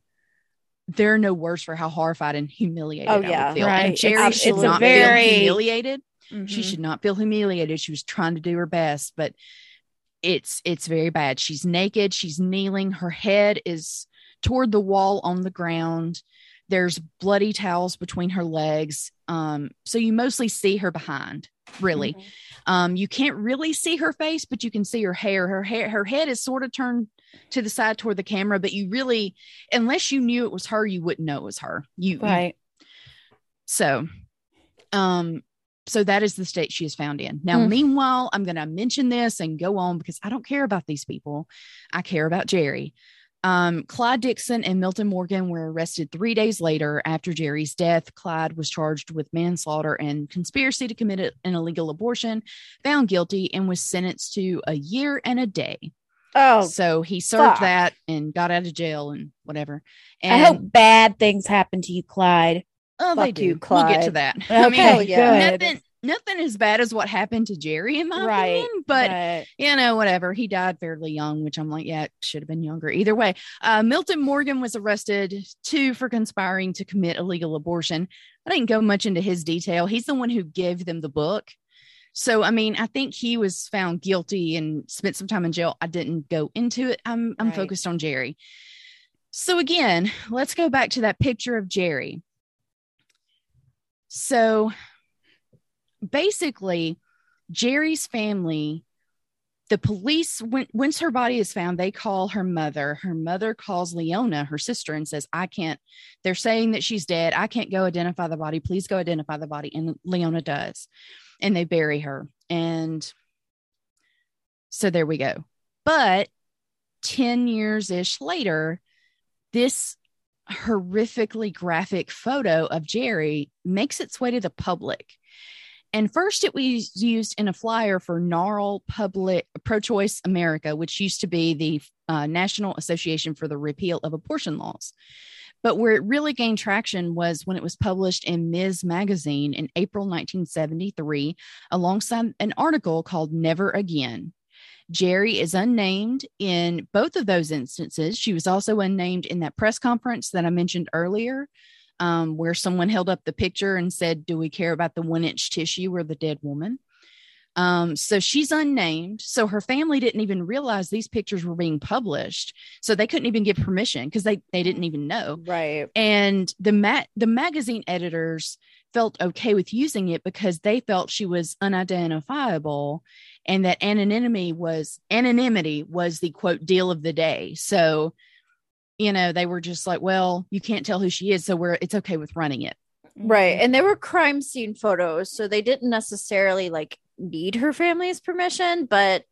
There are no words for how horrified and humiliated Oh, I yeah. would feel. Right. And Gerri it's should not very- feel humiliated. She Mhm. should not feel humiliated. She was trying to do her best, but it's it's very bad. She's naked. She's kneeling. Her head is toward the wall on the ground. There's bloody towels between her legs. Um, so you mostly see her behind. really. Mhm. Um, you can't really see her face, but you can see her hair. Her hair, her head is sort of turned to the side toward the camera, but you really, unless you knew it was her, you wouldn't know it was her. You, you- Right. so, um, so that is the state she is found in. Now, Hmm. meanwhile, I'm going to mention this and go on because I don't care about these people. I care about Gerri. Um, Clyde Dixon and Milton Morgan were arrested three days later after Gerri's death. Clyde was charged with manslaughter and conspiracy to commit an illegal abortion, found guilty, and was sentenced to a year and a day. Oh, so he served fuck. that and got out of jail and whatever. And I hope bad things happen to you, Clyde. Oh, they Fuck do. you, We'll get to that. I mean, Okay, yeah. good. nothing nothing as bad as what happened to Gerri in my Right, opinion, but you know, whatever. He died fairly young, which I'm like, yeah, it should have been younger. Either way, uh, Milton Morgan was arrested too for conspiring to commit illegal abortion. I didn't go much into his detail. He's the one who gave them the book. So, I mean, I think he was found guilty and spent some time in jail. I didn't go into it. I'm I'm Right. focused on Gerri. So again, let's go back to that picture of Gerri. So basically, Gerri's family, the police, when, once her body is found, they call her mother. Her mother calls Leona, her sister, and says, I can't, they're saying that she's dead. I can't go identify the body. Please go identify the body. And Leona does. And they bury her. And so there we go. But 10 years ish later, this horrifically graphic photo of Gerri makes its way to the public. And first, it was used in a flyer for NARAL Public Pro Choice America, which used to be the uh, National Association for the Repeal of Abortion Laws. But where it really gained traction was when it was published in Ms. Magazine in April 1973, alongside an article called Never Again. Gerri is unnamed in both of those instances. She was also unnamed in that press conference that I mentioned earlier, um, where someone held up the picture and said, Do we care about the one inch tissue or the dead woman? Um, so she's unnamed. So her family didn't even realize these pictures were being published. So they couldn't even give permission because they, they didn't even know right. and the ma- the magazine editors felt okay with using it because they felt she was unidentifiable and that anonymity was anonymity was the quote deal of the day so you know they were just like well you can't tell who she is so we're it's okay with running it Right. Mm-hmm. And they were crime scene photos, so they didn't necessarily like need her family's permission, but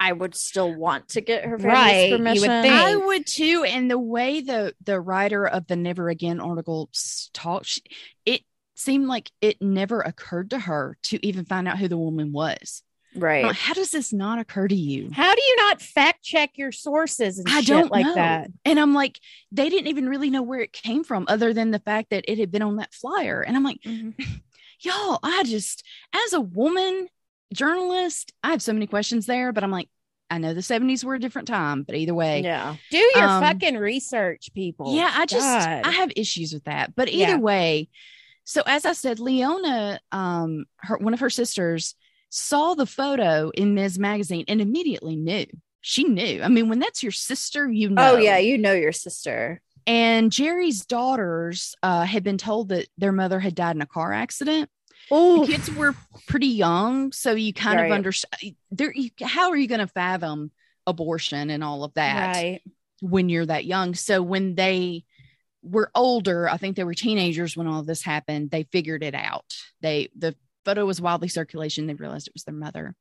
I would still want to get her family's Right, you would permission. think. I would too. And the way the the writer of the Never Again article talked, it seemed like it never occurred to her to even find out who the woman was. Right. like, How does this not occur to you? How do you not fact check your sources and I shit don't like know. that? And I'm like, they didn't even really know where it came from, other than the fact that it had been on that flyer. And I'm like, y'all, I just, as a woman journalist, I have so many questions there, but I'm like, I know the 70s were a different time, but either way, Yeah. Do your Um, fucking research, people. Yeah, I just God. I have issues with that. But either Yeah. way, so as I said, Leona, um, her one of her sisters saw the photo in Ms. Magazine and immediately knew. She knew. I mean, when that's your sister, you know. Oh yeah, you know your sister. And Gerri's daughters uh, had been told that their mother had died in a car accident. Oh, kids were pretty young, so you kind Right. of understand. There, you, how are you going to fathom abortion and all of that? Right. when you're that young. So when they were older, I think they were teenagers when all this happened, they figured it out. They the photo was wildly circulation, they realized it was their mother.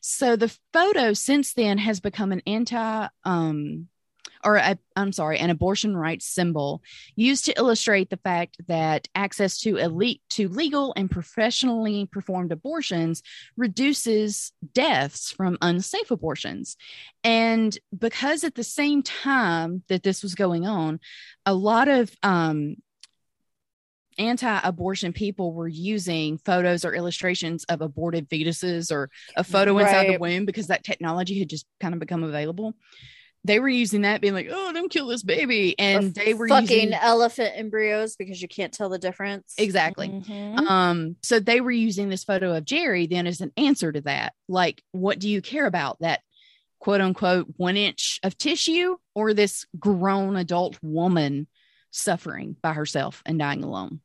So the photo since then has become an anti um or i I'm sorry, an abortion rights symbol used to illustrate the fact that access to elite to legal and professionally performed abortions reduces deaths from unsafe abortions. And because at the same time that this was going on, a lot of um, anti abortion people were using photos or illustrations of aborted fetuses or a photo inside the womb because that technology had just kind of become available. They were using that, being like, oh, don't kill this baby. Or And they were fucking using. elephant embryos because you can't tell the difference. Exactly. Mhm. Um, so they were using this photo of Gerri then as an answer to that. Like, what do you care about? That quote unquote one inch of tissue or this grown adult woman suffering by herself and dying alone?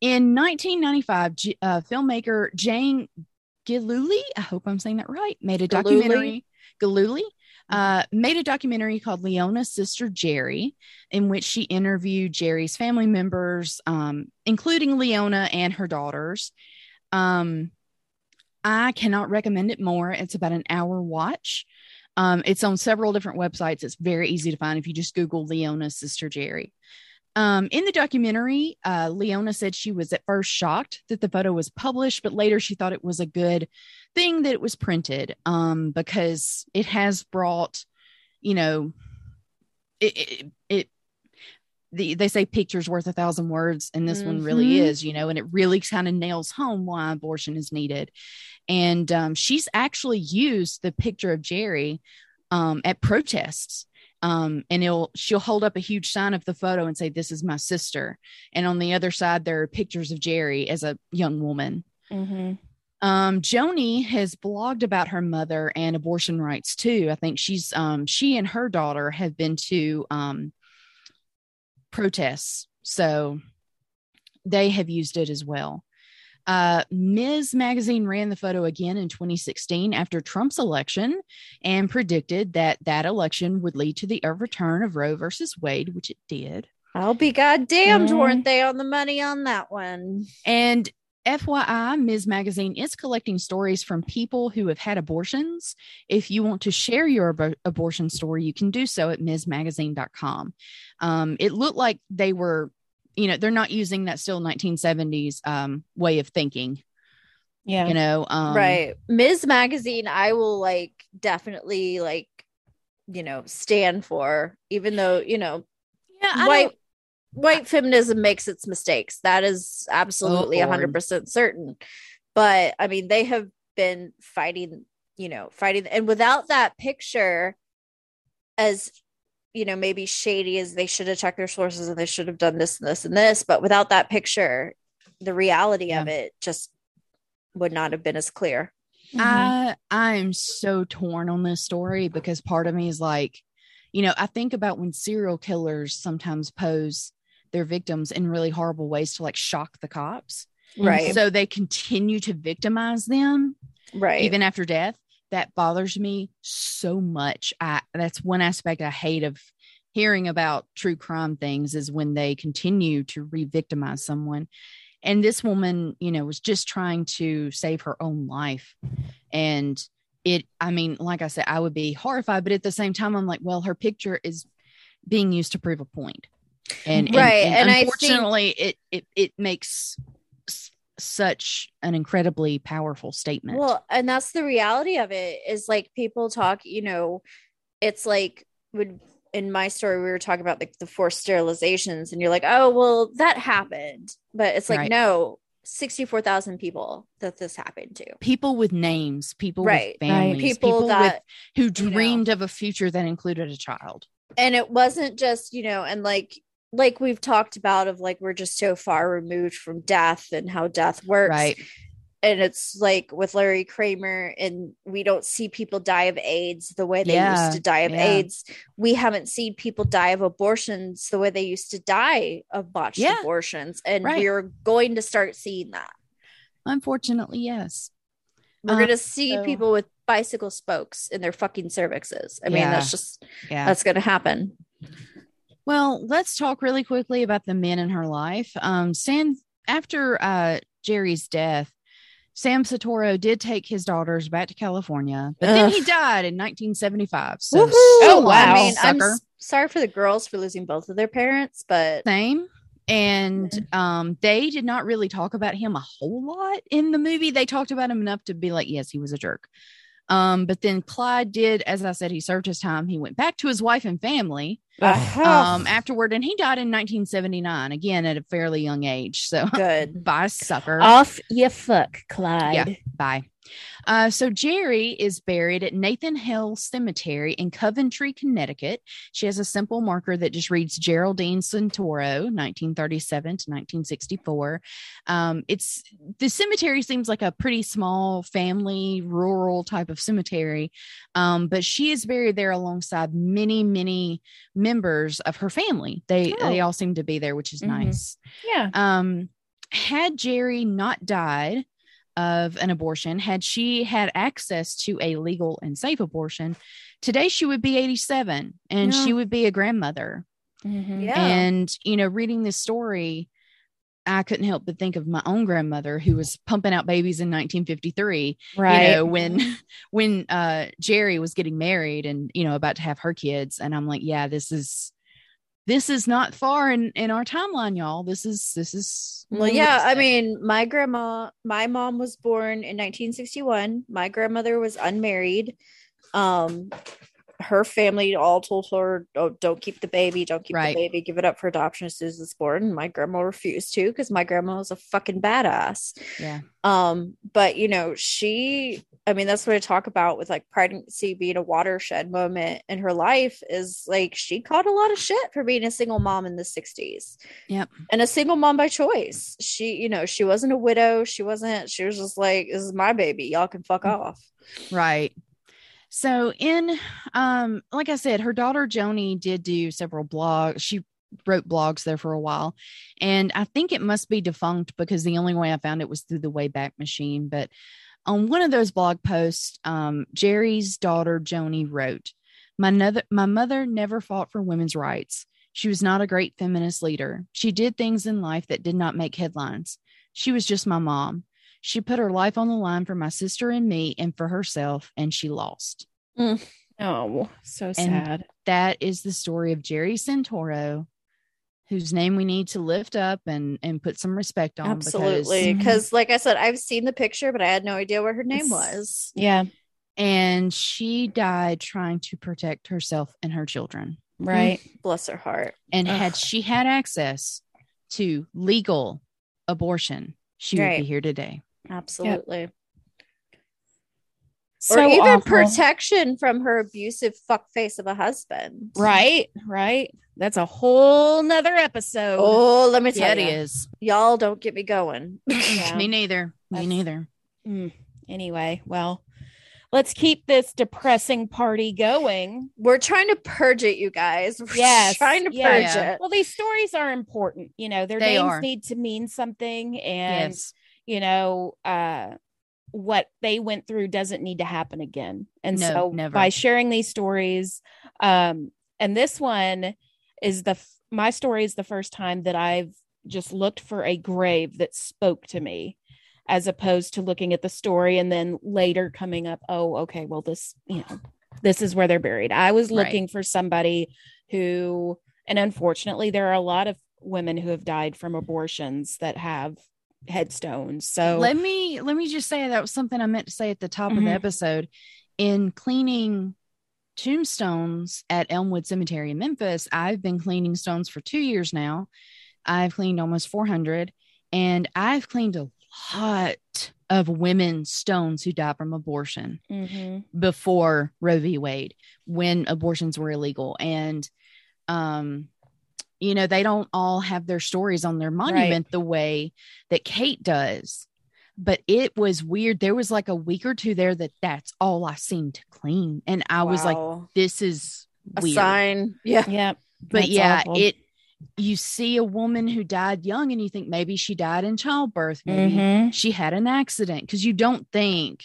In 1995, J- uh, filmmaker Jane Gillooly, I hope I'm saying that right, made a Gillooly? documentary. Gillooly uh, made a documentary called Leona's Sister Gerri, in which she interviewed Gerri's family members, um, including Leona and her daughters. Um, I cannot recommend it more. It's about an hour watch. Um, it's on several different websites. It's very easy to find if you just Google Leona's Sister Gerri. Um, in the documentary, uh, Leona said she was at first shocked that the photo was published, but later she thought it was a good thing that it was printed um, because it has brought, you know, it, it, it the, they say pictures worth a thousand words, and this one really Mhm. is, you know, and it really kind of nails home why abortion is needed. And um, she's actually used the picture of Gerri um, at protests um, and it'll she'll hold up a huge sign of the photo and say this is my sister and on the other side there are pictures of gerri as a young woman Mm-hmm. Um, joni has blogged about her mother and abortion rights too i think she's um, she and her daughter have been to um, protests so they have used it as well uh, Ms. Magazine ran the photo again in 2016 after Trump's election and predicted that that election would lead to the overturn of Roe versus Wade, which it did. I'll be goddamned, Mhm. weren't they on the money on that one? And FYI, Ms. Magazine is collecting stories from people who have had abortions. If you want to share your abo- abortion story, you can do so at MsMagazine.com. Um, it looked like they were, you know, they're not using that still 1970s um, way of thinking, Yeah. you know. Um, right. Ms. Magazine, I will like definitely like, you know, stand for, even though, you know, Yeah, I white white feminism makes its mistakes. That is absolutely Oh, a hundred percent certain. But I mean, they have been fighting, you know, fighting, and without that picture, as you know, maybe shady as they should have checked their sources and they should have done this and this and this, but without that picture, the reality of it just would not have been as clear. Mhm. I I'm so torn on this story because part of me is like, you know, I think about when serial killers sometimes pose their victims in really horrible ways to like shock the cops. Right. So they continue to victimize them Right. even after death. That bothers me so much. I that's one aspect I hate of hearing about true crime things is when they continue to re-victimize someone. And this woman, you know, was just trying to save her own life. And it, I mean, like I said, I would be horrified, but at the same time, I'm like, well, her picture is being used to prove a point. And, and- Right, and, and I think- unfortunately, it, it it makes s- such an incredibly powerful statement. Well, and that's the reality of it is like people talk, you know, it's like would in my story we were talking about like the forced sterilizations and you're like, "Oh, well, that happened." But it's like Right. no, 64,000 people that this happened to. people with names, people Right. with families, People, with that who know. dreamed of a future that included a child. and it wasn't just, you know, and like like we've talked about of like we're just so far removed from death and how death works. Right. and it's like with Larry Kramer, and we don't see people die of AIDS the way they Yeah, used to die of yeah. AIDS. We haven't seen people die of abortions the way they used to die of botched Yeah, abortions, and right. we're going to start seeing that. Unfortunately, yes. We're Um, going to see so- people with bicycle spokes in their fucking cervixes. I mean, that's just Yeah. that's going to happen. Well, let's talk really quickly about the men in her life. Um, Sam, after uh, Gerri's death, Sam Santoro did take his daughters back to California, but then he died in 1975. So, Woohoo! Oh, wow. I mean, I'm s- sorry for the girls for losing both of their parents, but same. And um, they did not really talk about him a whole lot in the movie. They talked about him enough to be like, yes, he was a jerk. Um, but then Clyde did, as I said, he served his time. He went back to his wife and family um, afterward, and he died in 1979, again at a fairly young age. So, good. bye, sucker. Off you fuck, Clyde. Yeah, Bye. Uh, so Gerri is buried at Nathan Hale Cemetery in Coventry, Connecticut. She has a simple marker that just reads Geraldine Santoro, 1937 to 1964. Um, it's the cemetery seems like a pretty small family, rural type of cemetery, um, but she is buried there alongside many, many, many members of her family. They Oh. they all seem to be there, which is Mhm. nice. Yeah. Um, had Gerri not died of an abortion, had she had access to a legal and safe abortion, today she would be 87 and Yeah. she would be a grandmother. Mhm. Yeah. And, you know, reading this story, I couldn't help but think of my own grandmother who was pumping out babies in 1953 Right. you know when when uh gerri was getting married and you know about to have her kids and i'm like yeah this is this is not far in in our timeline y'all this is this is Well, yeah, I mean, my grandma, my mom was born in 1961. My grandmother was unmarried. Um, her family all told her, "Oh, don't keep the baby, don't keep Right. the baby, give it up for adoption as soon as it's born." And my grandma refused to because my grandma was a fucking badass. yeah Um, but you know, she, I mean, that's what I talk about with like pregnancy being a watershed moment in her life is like she caught a lot of shit for being a single mom in the 60s. Yep. And a single mom by choice. She, you know, she wasn't a widow. She wasn't, she was just like, this is my baby. Y'all can fuck off. right so in um like i said her daughter joni did do several blogs she wrote blogs there for a while. And i think it must be defunct because the only way i found it was through the wayback machine. But on one of those blog posts um gerri's daughter joni wrote my, mother, my mother never fought for women's rights. She was not a great feminist leader. She did things in life that did not make headlines. She was just my mom she put her life on the line for my sister and me and for herself, and she lost. Mm. Oh, so sad. That is the story of Gerri Santoro, whose name we need to lift up and and put some respect on. Absolutely. because- Because, like I said, I've seen the picture, but I had no idea what her name was. Yeah. and she died trying to protect herself and her children. Right. Mm. Bless her heart. And had she had access to legal abortion, she would be here today. Absolutely. So or even awful. protection from her abusive fuckface of a husband. Right. Right. That's a whole nother episode. Oh, let me tell Yeah, you. is. Y'all don't get me going. Yeah. Me neither. Me That's- neither. Mm. Anyway, well, let's keep this depressing party going. We're trying to purge it, you guys. We're Yes, trying to yeah. purge Yeah. it. Well, these stories are important. You know, their They names are. need to mean something. And, yes. You know, uh, what they went through doesn't need to happen again. And No, so never. by sharing these stories, um, and this one is the, f- my story is the first time that I've just looked for a grave that spoke to me as opposed to looking at the story and then later coming up, oh, okay, well, this, you know, this is where they're buried. I was Right. looking for somebody who, and unfortunately, there are a lot of women who have died from abortions that have headstones. So let me let me just say that was something I meant to say at the top of the Mhm. episode. In cleaning tombstones at Elmwood Cemetery in Memphis, I've been cleaning stones for two years now. I've cleaned almost 400, and I've cleaned a lot of women's stones who died from abortion Mhm. before Roe v. Wade, when abortions were illegal. And, um, you know, they don't all have their stories on their monument the way that Kate does. But it was weird. There was like a week or two there that that's all I seemed to clean. And I was like, this is a weird. sign. Yeah. yeah. But That's yeah, awful. it, you see a woman who died young and you think maybe she died in childbirth. Maybe Mhm. she had an accident because you don't think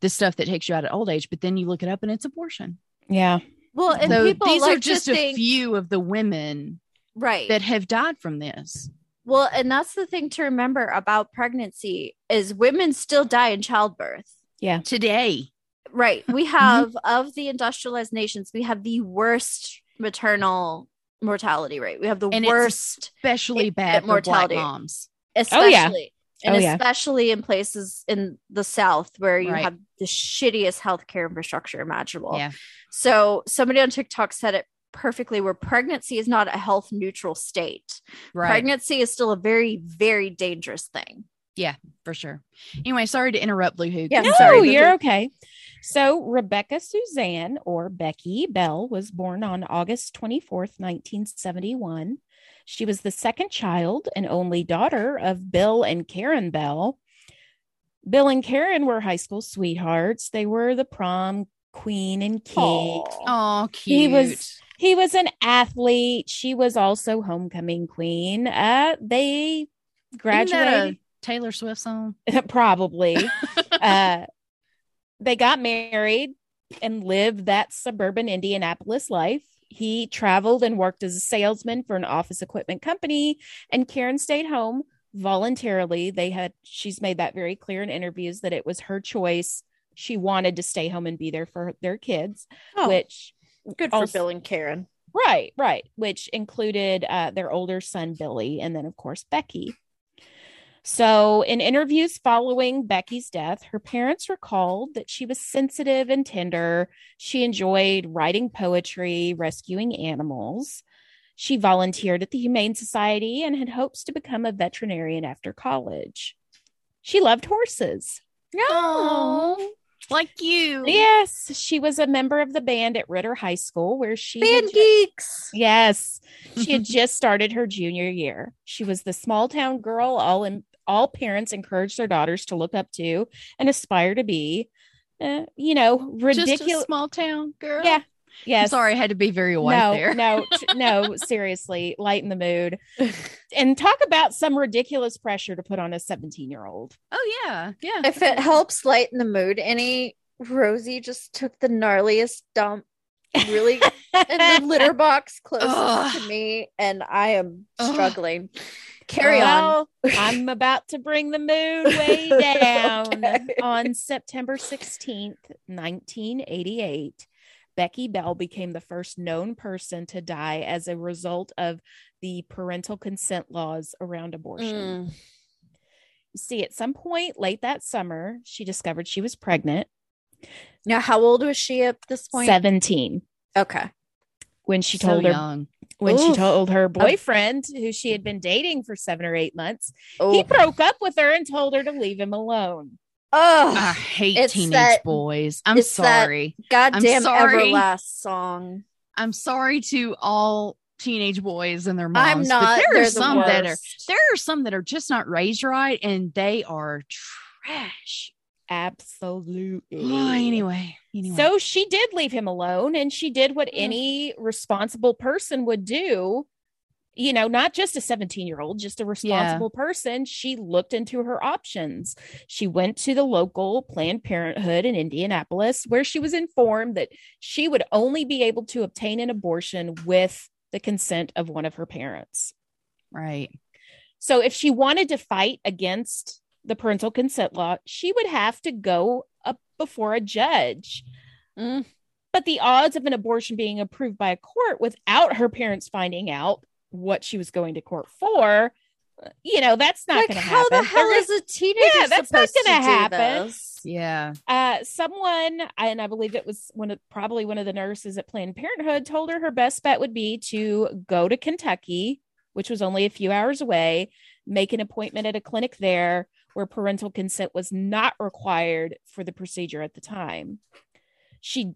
the stuff that takes you out at old age, but then you look it up and it's abortion. Yeah. Well, and so people these like are just to a few of the women right. that have died from this. well, and that's the thing to remember about pregnancy is women still die in childbirth. Yeah. Today, Right. We Mm-hmm. have of the industrialized nations, we have the worst maternal mortality rate. We have the And it's worst especially It- bad it- for mortality. black moms. especially yeah. and Oh, yeah. especially in places in the south where you Right. have the shittiest healthcare infrastructure imaginable Yeah. so somebody on tiktok said it perfectly where pregnancy is not a health neutral state Right. pregnancy is still a very very dangerous thing Yeah, for sure. Anyway, sorry to interrupt, Blue Hook. Yeah, no, sorry, but you're the- okay. So Rebecca Suzanne or Becky Bell was born on August 24th, 1971. She was the second child and only daughter of Bill and Karen Bell. Bill and Karen were high school sweethearts. They were the prom queen and king. Oh, cute. He was he was an athlete. She was also homecoming queen. Uh they graduated. Taylor Swift song. probably. uh, they got married and lived that suburban Indianapolis life. He traveled and worked as a salesman for an office equipment company, and Karen stayed home voluntarily. They had, she's made that very clear in interviews that it was her choice. She wanted to stay home and be there for their kids, Oh, which, good for also- Bill and Karen. right, right, which included uh, their older son, Billy, and then, of course, Becky. So, in interviews following Becky's death, her parents recalled that she was sensitive and tender. She enjoyed writing poetry, rescuing animals. She volunteered at the Humane Society and had hopes to become a veterinarian after college. She loved horses. Oh, like you. Yes, she was a member of the band at Ritter High School, where she had Band ju- geeks. Yes. She had just started her junior year. She was the small town girl all in, all parents encouraged their daughters to look up to and aspire to be. Uh, you know, ridiculous. small town girl. Yeah. I'm Yes. sorry, I had to be very white no, there. no, t- no, seriously, lighten the mood. And talk about some ridiculous pressure to put on a 17 year old. Oh yeah, yeah. If it helps lighten the mood, any Rosie just took the gnarliest dump really in the litter box closest Ugh. to me, and I am Ugh. struggling. Carry on. I'm about to bring the mood way down. Okay. On September 16th, 1988, Becky Bell became the first known person to die as a result of the parental consent laws around abortion. Mm. You see, at some point late that summer, she discovered she was pregnant, Now, how old was she at this point? 17, Okay. when she so told her young. when she told her boyfriend, who she had been dating for seven or eight months, he Oh, broke up with her and told her to leave him alone. Oh I hate teenage that- boys. I'm sorry. goddamn sorry. Everlast song. I'm sorry to all teenage boys and their moms. I'm not. But there are the some that are there are some that are just not raised right and they are trash. Absolutely. Oh, anyway, anyway. So she did leave him alone and she did what any responsible person would do. You know, not just a 17 year old, just a responsible person. She looked into her options. She went to the local Planned Parenthood in Indianapolis, where she was informed that she would only be able to obtain an abortion with the consent of one of her parents. right. So if she wanted to fight against the parental consent law, she would have to go up before a judge. Mm. But the odds of an abortion being approved by a court without her parents finding out what she was going to court for, uh, you know, that's not Like, going to happen. how the hell They're is a teenager Yeah, that's not supposed gonna do happen. this? Yeah. uh someone and i believe it was one of probably one of the nurses at planned parenthood told her her best bet would be to go to kentucky which was only a few hours away make an appointment at a clinic there where parental consent was not required for the procedure at the time she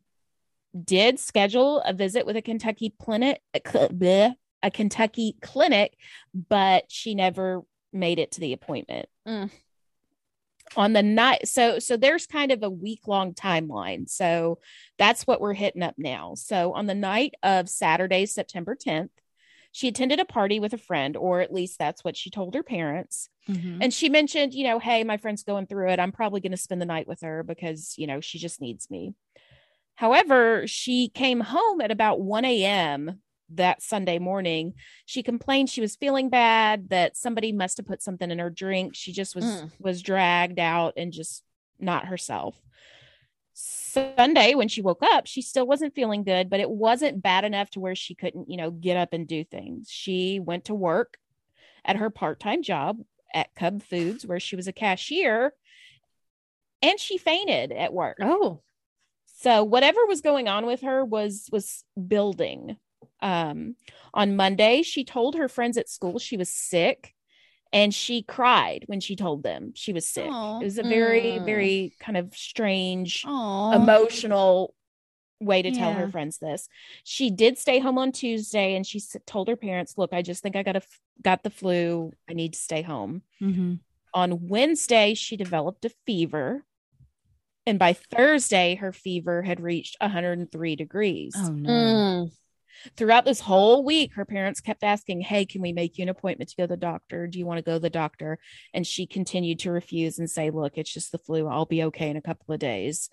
did schedule a visit with a kentucky clinic a cl- bleh, a kentucky clinic but she never made it to the appointment. Mm. on the night so so there's kind of a week long timeline. So that's what we're hitting up now. So on the night of saturday september 10th she attended a party with a friend or at least that's what she told her parents. Mhm. and she mentioned you know hey my friend's going through it. I'm probably going to spend the night with her because you know she just needs me. However she came home at about 1 a.m that sunday morning she complained she was feeling bad that somebody must have put something in her drink she just was Mm. was dragged out and just not herself sunday when she woke up she still wasn't feeling good but it wasn't bad enough to where she couldn't you know get up and do things she went to work at her part-time job at Cub Foods, where she was a cashier, and she fainted at work. Oh, So whatever was going on with her was was building. Um, on Monday, she told her friends at school she was sick, and she cried when she told them she was sick. Aw. It was a very Mm. very kind of strange Aw. emotional way to tell her friends this. She did stay home on Tuesday and she s- told her parents, "Look, I just think I got a f- got the flu. I need to stay home." Mhm. On Wednesday, she developed a fever. And by Thursday, her fever had reached 103 degrees. Oh no. Mm. Throughout this whole week, her parents kept asking, Hey, can we make you an appointment to go to the doctor? Do you want to go to the doctor? And she continued to refuse and say, Look, it's just the flu. I'll be okay in a couple of days.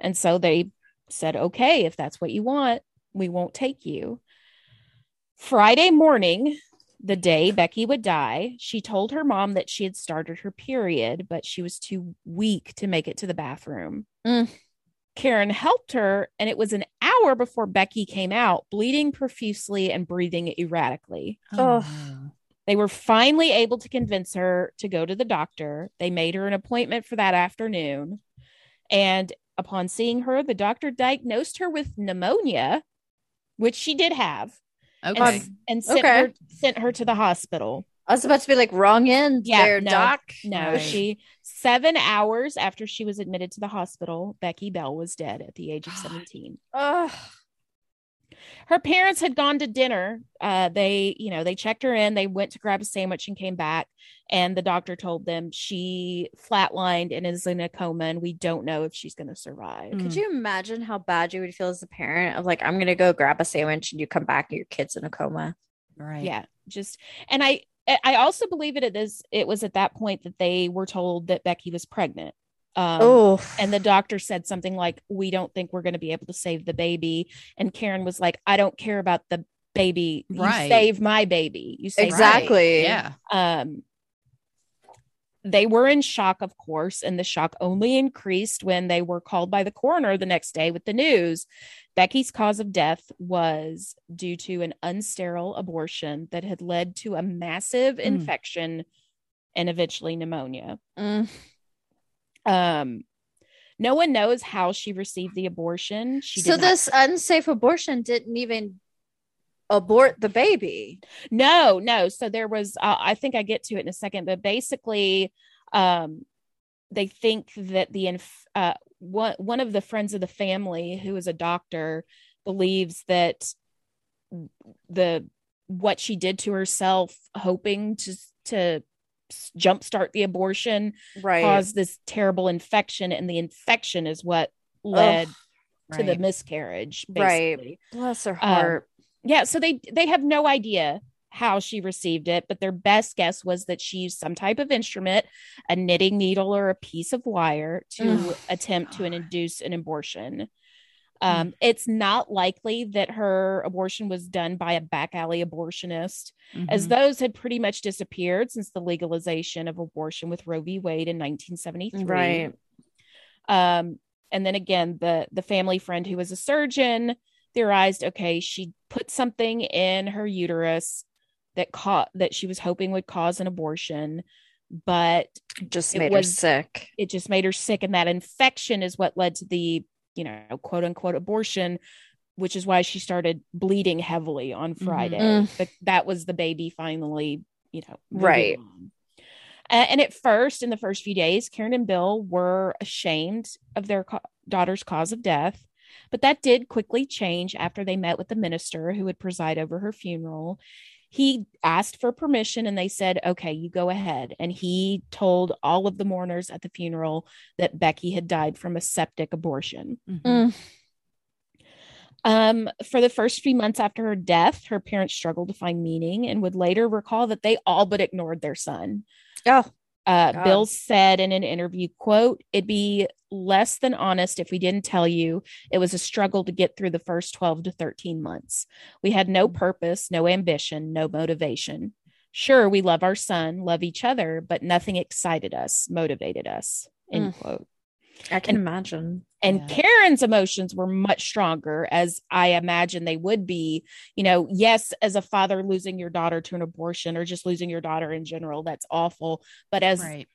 And so they said, Okay, if that's what you want, we won't take you. Friday morning, the day Becky would die, she told her mom that she had started her period, but she was too weak to make it to the bathroom. Mm. Karen helped her, and it was an hour before Becky came out, bleeding profusely and breathing erratically. Oh. no. They were finally able to convince her to go to the doctor. They made her an appointment for that afternoon. And upon seeing her, the doctor diagnosed her with pneumonia, which she did have, Okay. and, and sent, Okay. her, sent her to the hospital. I was about to be like wrong end Yeah, there, no. doc. No, Right. she seven hours after she was admitted to the hospital, Becky Bell was dead at the age of 17. Ugh. Her parents had gone to dinner. Uh, they, you know, they checked her in, they went to grab a sandwich and came back. And the doctor told them she flatlined and is in a coma, and we don't know if she's going to survive. Mm. Could you imagine how bad you would feel as a parent of like, I'm gonna go grab a sandwich and you come back and your kid's in a coma. Right. Yeah, just and I I also believe it is it was at that point that they were told that Becky was pregnant. Um, oh, and the doctor said something like, "We don't think we're going to be able to save the baby." And Karen was like, "I don't care about the baby. You Right. save my baby. You save my Right. Exactly. Yeah. um they were in shock of course and the shock only increased when they were called by the coroner the next day with the news becky's cause of death was due to an unsterile abortion that had led to a massive Mm. infection and eventually pneumonia Mm. um no one knows how she received the abortion she so not- this unsafe abortion didn't even abort the baby. No, no. So there was, uh, I think I get to it in a second, but basically, um, they think that the inf- uh, one one of the friends of the family who is a doctor believes that the what she did to herself, hoping to to jumpstart the abortion, Right. caused this terrible infection, and the infection is what led to the miscarriage. Right. Bless her Um, heart. yeah so they they have no idea how she received it but their best guess was that she used some type of instrument a knitting needle or a piece of wire to Ugh. attempt to induce an abortion um, it's not likely that her abortion was done by a back alley abortionist as Mhm. those had pretty much disappeared since the legalization of abortion with roe v wade in 1973 Right. um, and then again, the the family friend who was a surgeon theorized, okay, she put something in her uterus that caught that she was hoping would cause an abortion, but Just It made her was- sick. it just made her sick, and that infection is what led to the you know quote unquote abortion. Which is why she started bleeding heavily on Friday. Mm. But that was the baby finally, you know, Right. on. And at first, in the first few days, Karen and Bill were ashamed of their co- daughter's cause of death. But that did quickly change after they met with the minister who would preside over her funeral. He asked for permission and they said, okay, you go ahead. And he told all of the mourners at the funeral that Becky had died from a septic abortion. Mhm. Mm. Um, for the first few months after her death, her parents struggled to find meaning and would later recall that they all but ignored their son. Oh, Uh, God. Bill said in an interview, quote, it'd be less than honest if we didn't tell you it was a struggle to get through the first 12 to 13 months. We had no purpose, no ambition, no motivation. Sure, we love our son, love each other, but nothing excited us, motivated us, end quote. I can And- imagine. And Yeah. Karen's emotions were much stronger, as I imagine they would be. You know, yes, as a father losing your daughter to an abortion or just losing your daughter in general, that's awful. But as Right.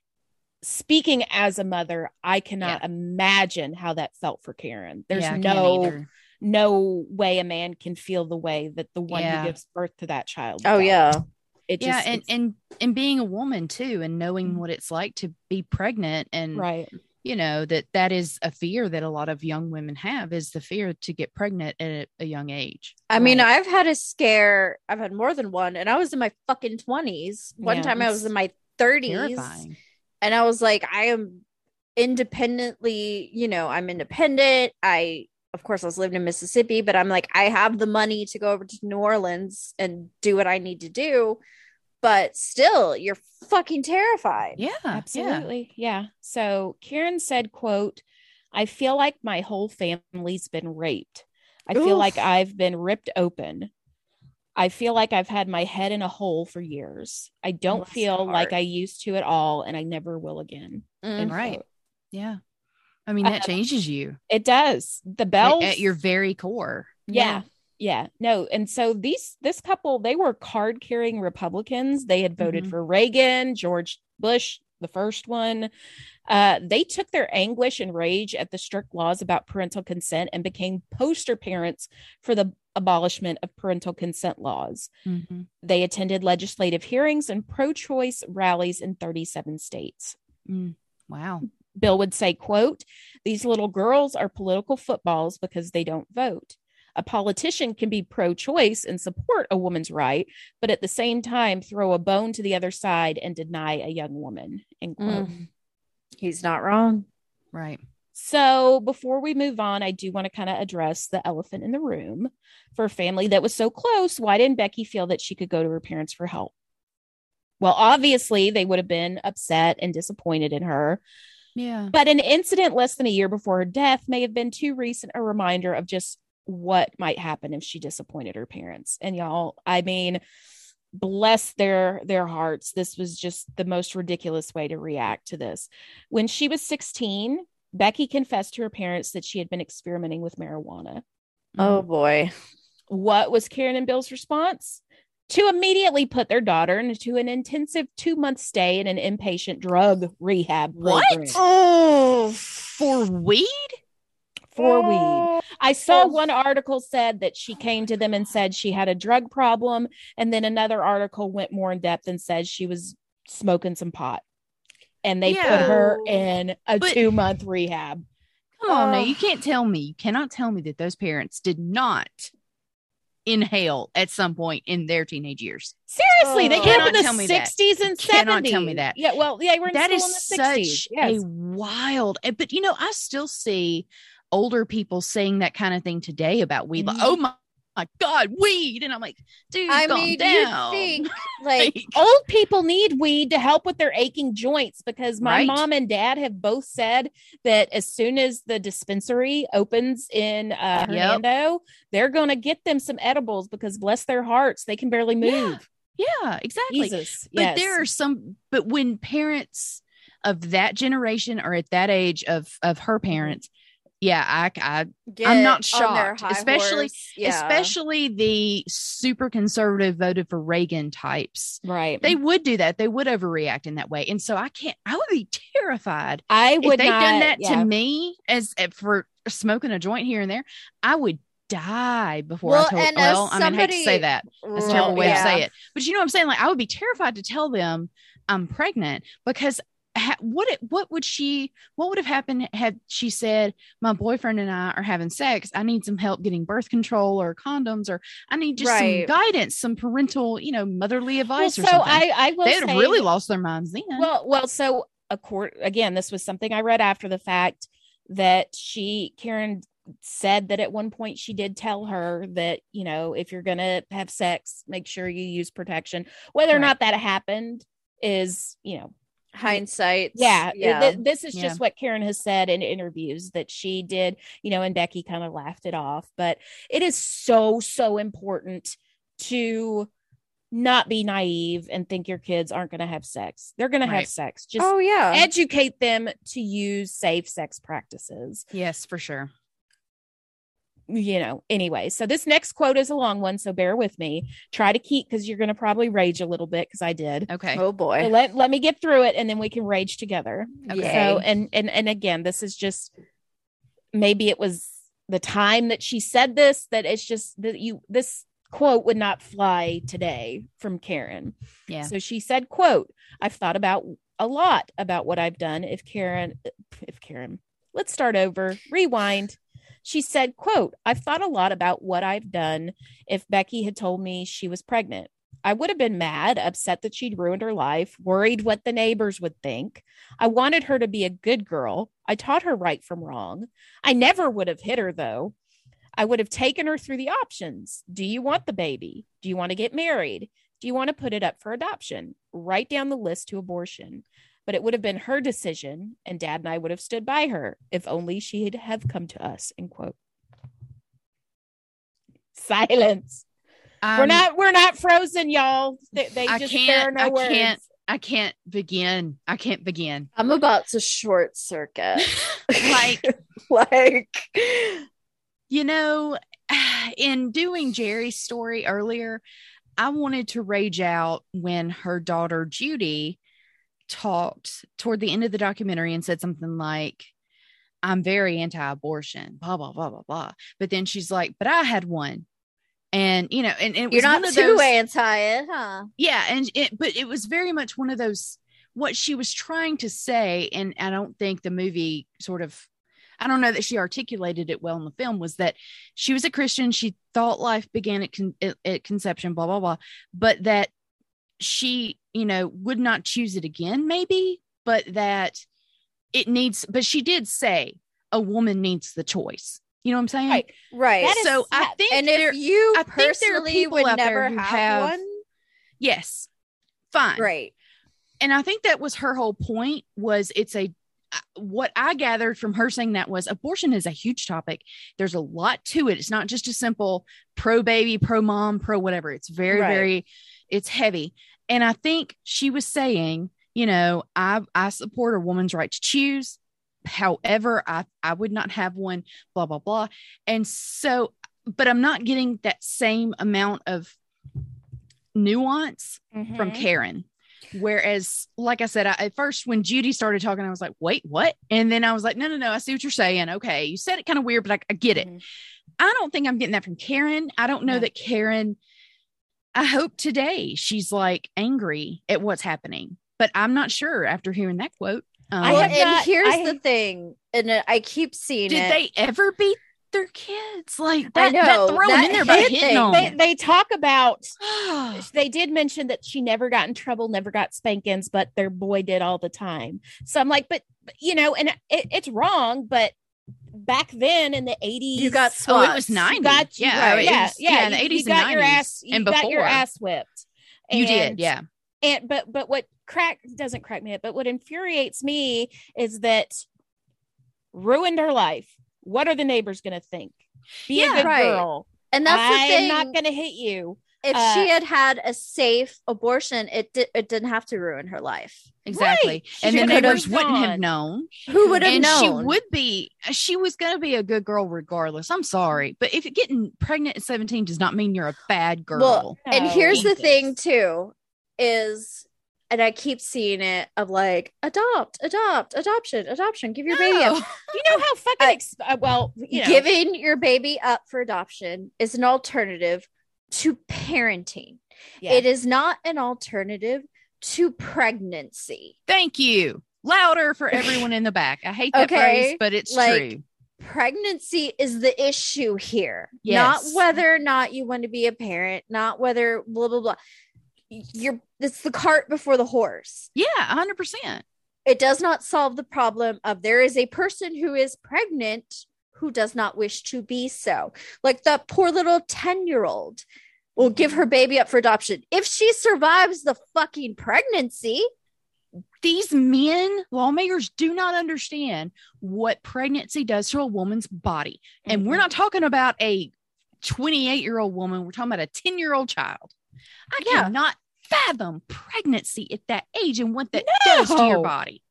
speaking as a mother, I cannot imagine how that felt for Karen. There's Yeah, no no way a man can feel the way that the one Yeah. who gives birth to that child. Oh felt. yeah. It yeah, just and it's- and and being a woman too, and knowing Mhm. what it's like to be pregnant, and right. You know that that is a fear that a lot of young women have is the fear to get pregnant at a young age. I mean, I've had a scare. I've had more than one, and I was in my fucking twenties. One Yeah, time, I was in my thirties, Terrifying. and I was like, I am independently. You know, I'm independent. I of course, I was living in Mississippi, but I'm like, I have the money to go over to New Orleans and do what I need to do. But still, you're fucking terrified. Yeah, Absolutely. Yeah. So Karen said, quote, I feel like my whole family's been raped. I feel like I've been ripped open. I feel like I've had my head in a hole for years. I don't Bless her feel like. I used to at all, and I never will again. Mm. Right. quote. Yeah. I mean, that Uh, changes you It does. The at, at your very core. yeah yeah no and so these this couple they were card carrying republicans they had voted Mhm. for reagan george bush the first one uh, they took their anguish and rage at the strict laws about parental consent and became poster parents for the abolishment of parental consent laws Mhm. they attended legislative hearings and pro-choice rallies in 37 states mm. Wow. Bill would say, quote, these little girls are political footballs because they don't vote. A politician can be pro-choice and support a woman's right, but at the same time throw a bone to the other side and deny a young woman. End quote. Mm. He's not wrong. Right. So before we move on, I do want to kind of address the elephant in the room for a family that was so close. Why didn't Becky feel that she could go to her parents for help? Well, obviously, they would have been upset and disappointed in her. Yeah. But an incident less than a year before her death may have been too recent a reminder of just what might happen if she disappointed her parents. And y'all, I mean, bless their their hearts. This was just the most ridiculous way to react to this. When she was 16, Becky confessed to her parents that she had been experimenting with marijuana. Oh mm. boy. What was Karen and Bill's response? To immediately put their daughter into an intensive two month stay in an inpatient drug rehab What? Oh, For weed? For weed. I saw one article said that she came to them and said she had a drug problem, and then another article went more in depth and said she was smoking some pot, and they put her in a But- two month rehab. Come on now. You can't tell me, you cannot tell me that those parents did not inhale at some point in their teenage years. Seriously, they Oh. came Cannot in the tell me that. sixties and Cannot tell me that. Yeah, well, they were in That is in the sixties. such Yes. a wild, eh, but you know, I still see older people saying that kind of thing today about weed. Like, Mhm. oh my, my God, weed. And I'm like, dude, I calm mean, down. you think like Like, Old people need weed to help with their aching joints because my Right. mom and dad have both said that as soon as the dispensary opens in uh, Yep. Hernando, they're going to get them some edibles because bless their hearts, they can barely move. yeah, exactly. Jesus. But yes. there are some, but when parents of that generation or at that age of of her Mm-hmm. parents, yeah, I, I get I'm not shocked, especially- Yeah. especially the super conservative voted for Reagan types. right. They would do that. They would overreact in that way. And so I can't, I would be terrified I if would they'd done that yeah. to me as eh, for smoking a joint here and there. I would die before Well, I told. and Well, I mean, I hate to say that. That's a Well, terrible way yeah. to say it. But you know what I'm saying? Like, I would be terrified to tell them I'm pregnant because what it, what would she what would have happened had she said my boyfriend and I are having sex? I need some help getting birth control or condoms or I need just Right. some guidance, some parental, you know, motherly Well, advice or so something. I, I will They'd say really lost their minds then. Well, well, so a court again, this was something I read after the fact that she Karen said that at one point she did tell her that you know if you're gonna have sex, make sure you use protection. Whether or not that happened is you know hindsight. yeah, yeah. th- this is Yeah. just what Karen has said in interviews that she did, you know, and Becky kind of laughed it off. But it is so, so important to not be naive and think your kids aren't going to have sex. They're going to have sex. Just oh yeah. educate them to use safe sex practices. yes, for sure. You know, anyway. So this next quote is a long one, so bear with me. Try to keep because you're going to probably rage a little bit because I did. Okay. oh So boy. let let me get through it and then we can rage together. Okay. So and and and again, this is just maybe it was the time that she said this that it's just that you this quote would not fly today from Karen. Yeah. So she said, quote, I've thought about a lot about what I've done if Karen if Karen. Let's start over. Rewind. She said, quote, I've thought a lot about what I've done if Becky had told me she was pregnant. I would have been mad, upset that she'd ruined her life, worried what the neighbors would think. I wanted her to be a good girl. I taught her right from wrong. I never would have hit her, though. I would have taken her through the options. Do you want the baby? Do you want to get married? Do you want to put it up for adoption? Write down the list to abortion. But it would have been her decision, and dad and I would have stood by her if only she had have come to us. End quote. Silence. we're Um, not we're not frozen, y'all. They, they I just can't- no I words. can't- I can't begin. I can't begin. I'm about to short circuit. Like, like you know, in doing Gerri's story earlier, I wanted to rage out when her daughter Judy talked toward the end of the documentary and said something like, I'm very anti abortion, blah, blah, blah, blah, blah. But then she's like, but I had one. And, you know, and, and it you're not one of too those, anti it, huh? yeah. And it, but it was very much one of those, what she was trying to say. And I don't think the movie sort of I don't know that she articulated it well in the film was that she was a Christian. She thought life began at, con- at, at conception, blah, blah, blah. But that she, you know, would not choose it again, maybe, but that it needs, but she did say a woman needs the choice. You know what I'm saying? Right. Right. That is so I sad. think and there, if you I think there are personally people would never have, have- one, yes, fine. right? and I think that was her whole point was it's a uh, what I gathered from her saying that was abortion is a huge topic. There's a lot to it. It's not just a simple pro baby, pro mom, pro whatever. It's very, Right. very, it's heavy. And I think she was saying, you know, I I support a woman's right to choose. However, I I would not have one, blah, blah, blah. And so, but I'm not getting that same amount of nuance from Mhm. Karen. Whereas, like I said, I, at first when Judy started talking, I was like, wait, what? And then I was like, no, no, no, I see what you're saying. Okay. You said it kind of weird, but I, I get it. Mhm. I don't think I'm getting that from Karen. I don't know No. that Karen, I hope today she's like angry at what's happening, but I'm not sure after hearing that quote. Um, I well, have and not- here's I- the thing, and uh, I keep seeing did it. they ever beat their kids? Like I that, know, that throw them that in there by hitting thing, them. They, they talk about they did mention that she never got in trouble, never got spankings, but their boy did all the time. So I'm like, but, but, you know, and it, it's wrong, but back then in the 80s, you got swats. oh, it swats. was 90. got yeah, right, it yeah, was- yeah, in the you- 80s you and got 90s your ass, you and got before. your ass whipped. you did. Yeah. and but but what crack doesn't crack me up but what infuriates me is that ruined her life what are the neighbors going to think be Yeah, a good right. girl and that's i the am not going to hit you if uh, she had had a safe abortion, it di- it didn't have to ruin her life. Exactly. Right. And the She could've neighbors wouldn't have known. Who would have and known? she would be she was going to be a good girl regardless i'm sorry but if getting pregnant at 17 does not mean you're a bad girl Well, and No, here's the Jesus. thing too, is and I keep seeing it of like adopt, adopt, adoption, adoption, give your baby up. You know how fucking I- ex- uh, well you know Giving your baby up for adoption is an alternative to parenting. yeah. It is not an alternative to pregnancy. thank you louder for everyone in the back i hate that Okay, phrase but it's like, true Pregnancy is the issue here, Yes. not whether or not you want to be a parent, not whether blah blah blah. You're it's the cart before the horse. yeah 100% It does not solve the problem of there is a person who is pregnant who does not wish to be so. Like that poor little 10 year old will give mm-hmm. her baby up for adoption. If she survives the fucking pregnancy, these men lawmakers do not understand what pregnancy does to a woman's body. And we're mm-hmm. not talking about a 28 year old woman. We're talking about a 10 year old child. I Yeah. cannot fathom pregnancy at that age and what that does to your body.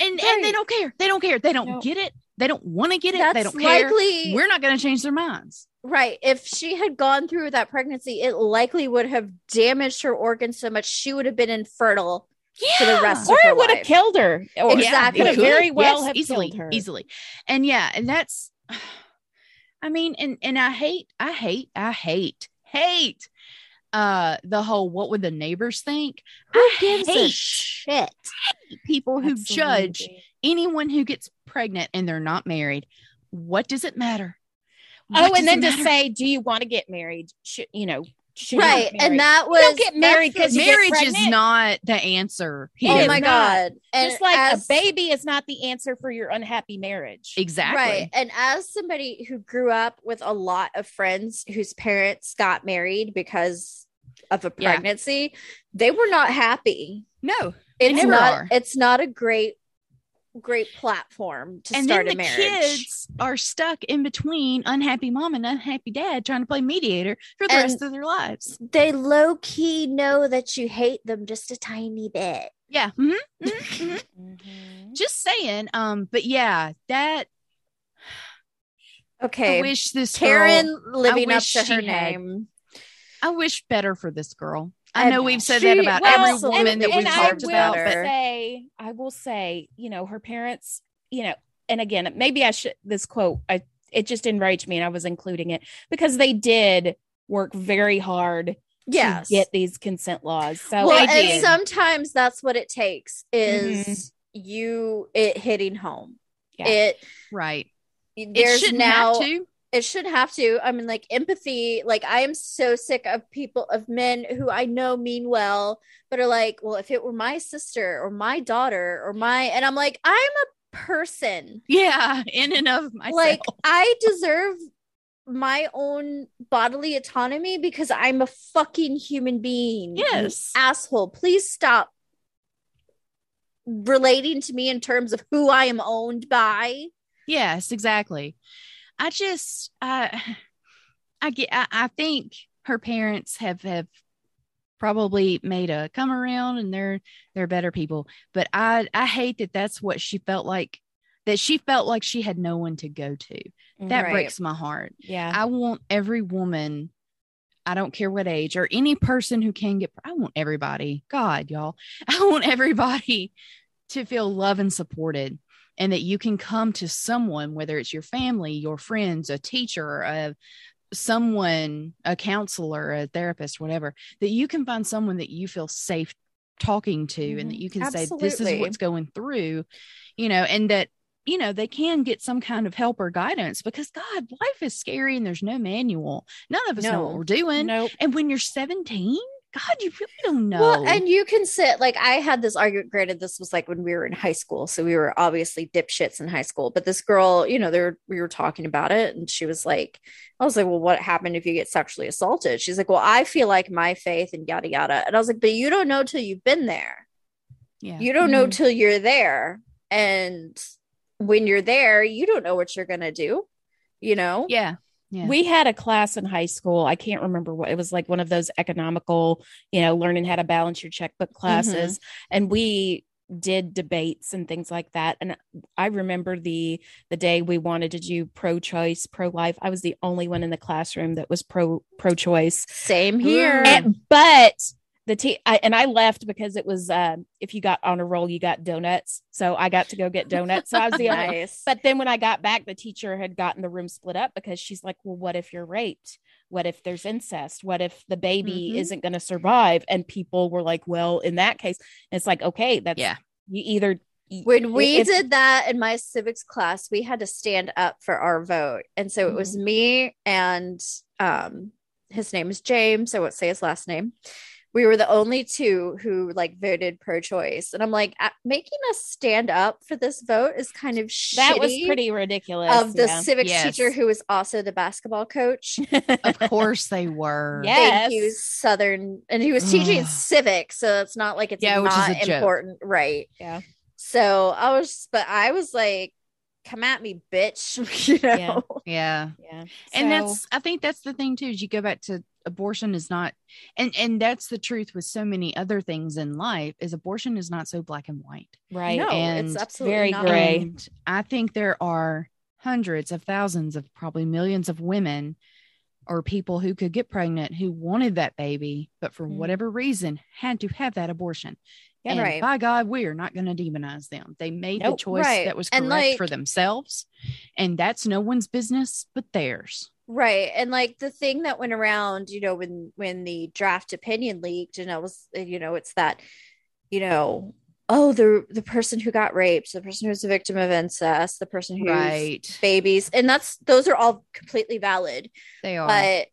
And and they don't care. They don't care. They don't No. get it they don't want to get it. That's they don't care. likely we're not going to change their minds. Right. If she had gone through that pregnancy, it likely would have damaged her organs so much she would have been infertile yeah for the rest of or her it would have killed her. Or Exactly. could it have very well Yes, have easily killed her. easily. And yeah and that's i mean and and i hate i hate i hate hate uh the whole what would the neighbors think? Who I gives a hate shit? people who judge anyone who gets pregnant and they're not married what does it matter Oh, What does and then to say, do you want to get married? Should you know? should right. get. And that was you don't get married because Marriage is not the answer. It Oh my god. And just like as- a baby is not the answer for your unhappy marriage. Exactly. Right. And as somebody who grew up with a lot of friends whose parents got married because of a Yeah. pregnancy, they were not happy. No. It's never not are. it's not a great great platform to and start then a the marriage. kids are stuck in between unhappy mom and unhappy dad trying to play mediator for the And- rest of their lives. They low key know that you hate them just a tiny bit. Yeah. Mhm, mhm, mhm. Mhm. Just saying. Um, but yeah, that Okay. I wish this girl, Karen living up to her she had- name. I wish better for this girl. I And know we've said she- that about well, every and- woman that we've I talked will about, say- but say, I will say, you know, her parents, you know, and again, maybe I should this quote, I it just enraged me and I was including it because they did work very hard Yes. to get these consent laws. So well, I and sometimes that's what it takes is Mm-hmm. you it hitting home. Yeah. It right. It there's shouldn't now have to. It shouldn't have to. I mean, like empathy. Like I am so sick of people of men who I know mean well, but are like, well, if it were my sister or my daughter or my, and I'm like, I'm a person. Yeah, in and of myself. Like I deserve my own bodily autonomy because I'm a fucking human being. Yes. asshole. Please stop relating to me in terms of who I am owned by. Yes, exactly. I just I I get I, I think her parents have have probably made a come around and they're they're better people. But I I hate that that's what she felt like that she felt like she had no one to go to. That Right. breaks my heart. yeah. I want every woman I don't care what age or any person who can get I want everybody. God, y'all. I want everybody to feel loved and supported and that you can come to someone whether it's your family, your friends, a teacher, a someone, a counselor, a therapist, whatever, that you can find someone that you feel safe talking to and that mm-hmm. you can say this is what's going through, you know, and that you know they can get some kind of help or guidance because god life is scary and there's no manual. None of us know what we're doing. Nope. and when you're 17 god you really don't know Well, and you can sit like I had this argument. Granted, this was like when we were in high school, so we were obviously dipshits in high school. But this girl, you know, there we were talking about it, and she was like, "I was like, well, what happened if you get sexually assaulted?" She's like, "Well, I feel like my faith and yada yada," and I was like, "But you don't know till you've been there. yeah You don't know Mhm. till you're there, and when you're there, you don't know what you're gonna do. You know? yeah yeah We had a class in high school. I can't remember what it was like one of those economical, you know, learning how to balance your checkbook classes. And we did debates and things like that. And I remember the the day we wanted to do pro choice, pro life. I was the only one in the classroom that was pro pro choice. Same here. Mm. but the te- I, and I left because it was um, if you got on a roll, you got donuts. So I got to go get donuts. So I was the only but then when I got back, the teacher had gotten the room split up because she's like, well, what if you're raped? What if there's incest? What if the baby Mhm. isn't going to survive? And people were like, well, in that case, it's like, okay, that's Yeah. you either. when we if- did that in my civics class we had to stand up for our vote and so it was Mm-hmm. me and um his name is james i won't say his last name we were the only two who like voted pro-choice and i'm like "Uh, making us stand up for this vote is kind of that was pretty ridiculous. of the yeah. civics Yes. teacher who was also the basketball coach of course they were Yeah. Thank you, southern and he was teaching Ugh. civics so it's not like it's Yeah, which is not a joke. important right Yeah. so i was but i was like come at me bitch you know Yeah. yeah Yeah. and So- that's i think that's the thing too is you go back to abortion is not and and that's the truth with so many other things in life is abortion is not so black and white right. no And it's absolutely very not. gray. and i think there are hundreds of thousands of probably millions of women or people who could get pregnant who wanted that baby but for Mm. whatever reason had to have that abortion Yeah, and right. by god we are not going to demonize them they made the choice Right. that was correct like- for themselves and that's no one's business but theirs right and like the thing that went around you know when when the draft opinion leaked and i was uh, you know it's that you know oh the the person who got raped the person who's a victim of incest the person who's right babies and that's those are all completely valid they are but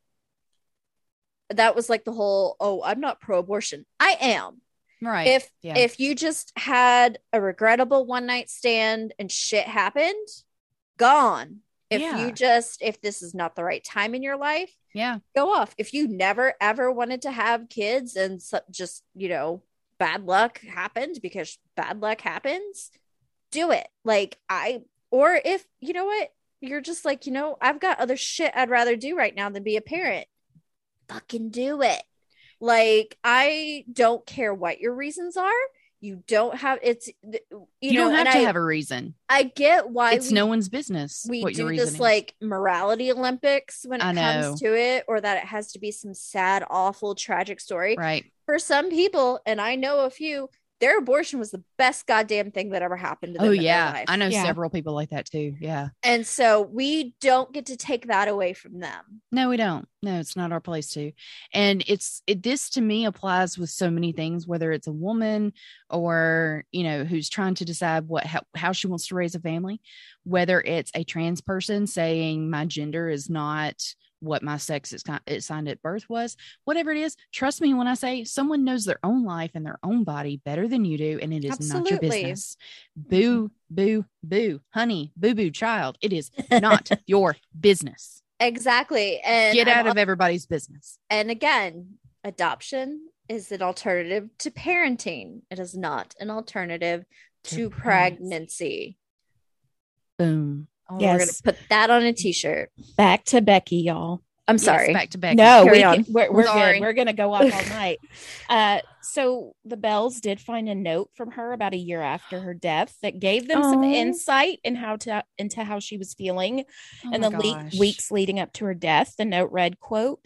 that was like the whole, oh, I'm not pro abortion. I am. Right. If Yeah. if you just had a regrettable one night stand and shit happened, gone. If Yeah. you just if this is not the right time in your life, yeah. go off. If you never ever wanted to have kids and so, just, you know, bad luck happened because bad luck happens, do it. Like I or if, you know what, you're just like, you know, I've got other shit I'd rather do right now than be a parent. Fucking do it. Like I don't care what your reasons are. You don't have it's you, You, know, don't have to I, have a reason. I get why It's we no one's business. we what do this is. like morality Olympics when it comes to it, or that it has to be some sad, awful, tragic story. right. For some people, and I know a few, their abortion was the best goddamn thing that ever happened to them. Oh in their yeah, life. I know Yeah. several people like that too. Yeah. And so we don't get to take that away from them. No, we don't. No, it's not our place to. And it's it, this to me applies with so many things, whether it's a woman or you know who's trying to decide what how, how she wants to raise a family, whether it's a trans person saying my gender is not what my sex is kind it signed at birth was, whatever it is. Trust me when I say someone knows their own life and their own body better than you do, and it is not your business. Boo, boo, boo, honey, boo, boo, child. It is not your business. Exactly. And Get I'm out of everybody's business. and again, adoption is an alternative to parenting. It is not an alternative To to pregnancy. Boom. Oh, We're gonna Yes. put that on a t-shirt. Back to Becky, y'all. I'm Yes, sorry. back to Becky. No, Carry we, on. we're, we're Sorry. good. We're gonna go off all night. Uh, so the Bells did find a note from her about a year after her death that gave them some insight in how to into how she was feeling Oh in the le- weeks leading up to her death. The note read, "quote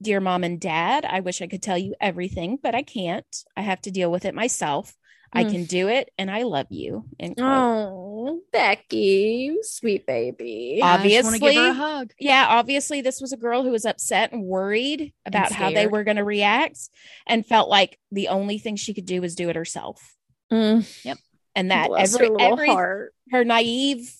Dear mom and dad, I wish I could tell you everything, but I can't. I have to deal with it myself. I Mm. can do it, and I love you." End quote. Oh, Becky, sweet baby. I just give her a obviously- hug. yeah, obviously, this was a girl who was upset and worried about how they were going to react and felt like the only thing she could do was do it herself. Mm, And that bless every, her every heart. her naive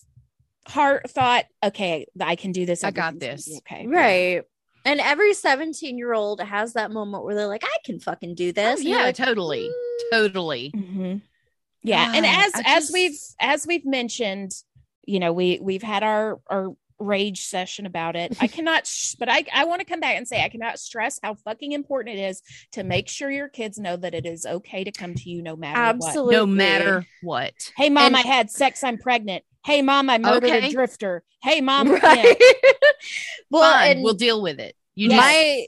heart thought, okay, I can do this. I got this. Okay. Right. And every 17 year old has that moment where they're like, I can fucking do Oh, this. And you're yeah, like, totally. "Mm." Totally. Mhm. Yeah, and as I as we've as we've mentioned, you know, we we've had our our rage session about it. I cannot, sh- but I I want to come back and say I cannot stress how fucking important it is to make sure your kids know that it is okay to come to you no matter what. Absolutely. No matter what. Hey, mom, And- I had sex. I'm pregnant. Hey, mom, I murdered Okay. a drifter. Hey, mom, Right. well, Fine, and we'll deal with it. You Yes. my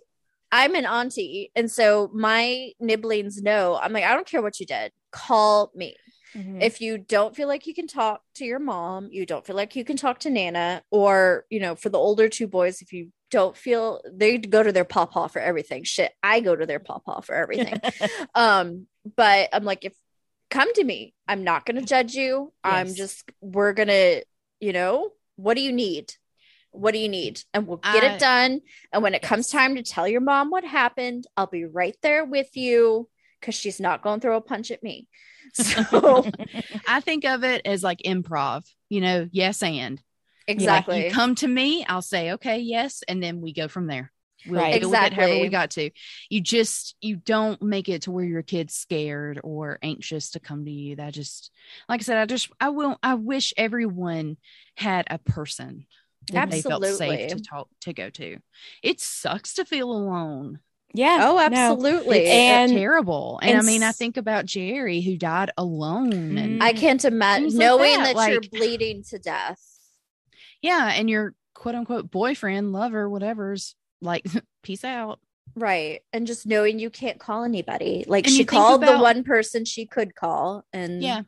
I'm an auntie, and so my nibblings know. I'm like, I don't care what you did. Call me. Mhm. If you don't feel like you can talk to your mom, you don't feel like you can talk to Nana, or you know, for the older two boys, if you don't feel they go to their pawpaw for everything. Shit, I go to their pawpaw for everything. um, but I'm like, if come to me, I'm not gonna judge you. I'm just we're gonna, you know, what do you need? What do you need? And we'll get I- it done. And when it comes time to tell your mom what happened, I'll be right there with you because she's not going to throw a punch at me. So I think of it as like improv, you know, yes and. exactly. You come to me, I'll say, okay, yes, and then we go from there. We'll Right. deal with however Exactly. we got to. You just you don't make it to where your kid's scared or anxious to come to you. That just like I said, I just I will I wish everyone had a person that they felt safe to talk to go to. It sucks to feel alone. yeah. oh, no. absolutely. It's And- terrible. And, I mean, I think about Gerri who died alone. And. I can't imagine Things like knowing that, that, you're bleeding to death. yeah, and your quote unquote boyfriend, lover, whatever's like, peace out. Right. And just knowing you can't call anybody. Like And she called the one person she could call. And Yeah.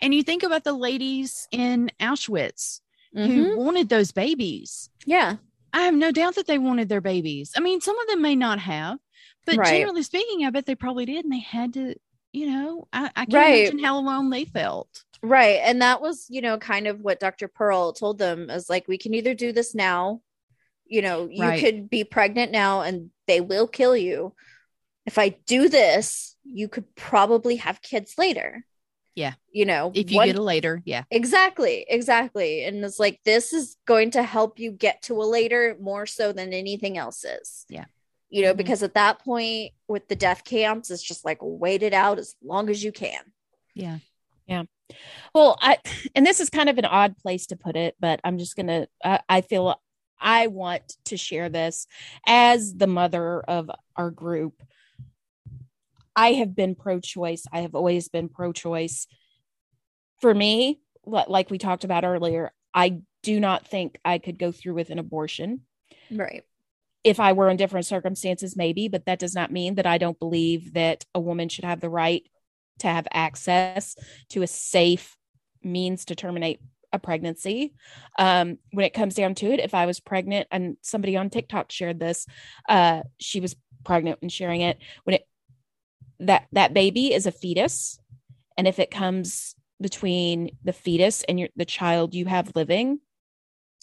And you think about the ladies in Auschwitz Mhm. who wanted those babies. yeah. I have no doubt that they wanted their babies. I mean, some of them may not have, but Right. generally speaking, I bet they probably did. And they had to, you know, I, I can't Right. imagine how alone they felt. Right. And that was, you know, kind of what Dr. Perl told them is like, we can either do this now, you know, you Right. could be pregnant now and they will kill you. If I do this, you could probably have kids later. Yeah. You know, If you one- get a later, yeah. Exactly, exactly. And it's like this is going to help you get to a later more so than anything else is. Yeah. You know, Mhm. because at that point with the death camps, it's just like wait it out as long as you can. Yeah yeah. Well, I and this is kind of an odd place to put it, but I'm just gonna. I I feel I want to share this as the mother of our group. I have been pro-choice. I have always been pro-choice. For me, like we talked about earlier, I do not think I could go through with an abortion. Right. if I were in different circumstances, maybe, but that does not mean that I don't believe that a woman should have the right to have access to a safe means to terminate a pregnancy. Um, when it comes down to it, if I was pregnant and somebody on TikTok shared this, uh, she was pregnant and sharing it when it that that baby is a fetus, and if it comes between the fetus and your the child you have living,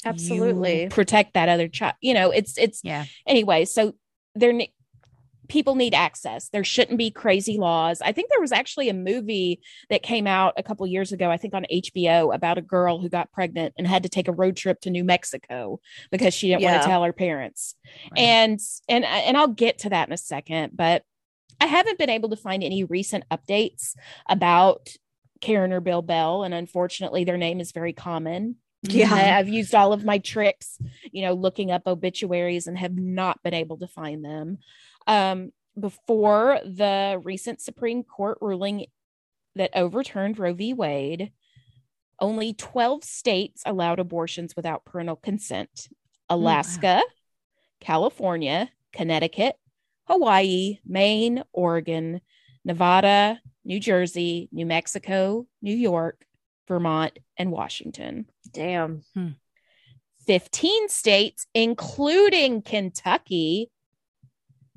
Absolutely. protect that other child. You know, it's it's Yeah. anyway so there ne- people need access there shouldn't be crazy laws i think there was actually a movie that came out a couple years ago i think on hbo about a girl who got pregnant and had to take a road trip to new mexico because she didn't want to tell her parents Right. and and and i'll get to that in a second but i haven't been able to find any recent updates about karen or bill bell and unfortunately their name is very common Yeah. I- I've used all of my tricks, you know, looking up obituaries and have not been able to find them. Um, before the recent Supreme Court ruling that overturned Roe v. Wade, only 12 states allowed abortions without parental consent Alaska, California, Connecticut, Hawaii, Maine, Oregon, Nevada, New Jersey, New Mexico, New York, Vermont, and Washington. Damn. 15 states, including Kentucky,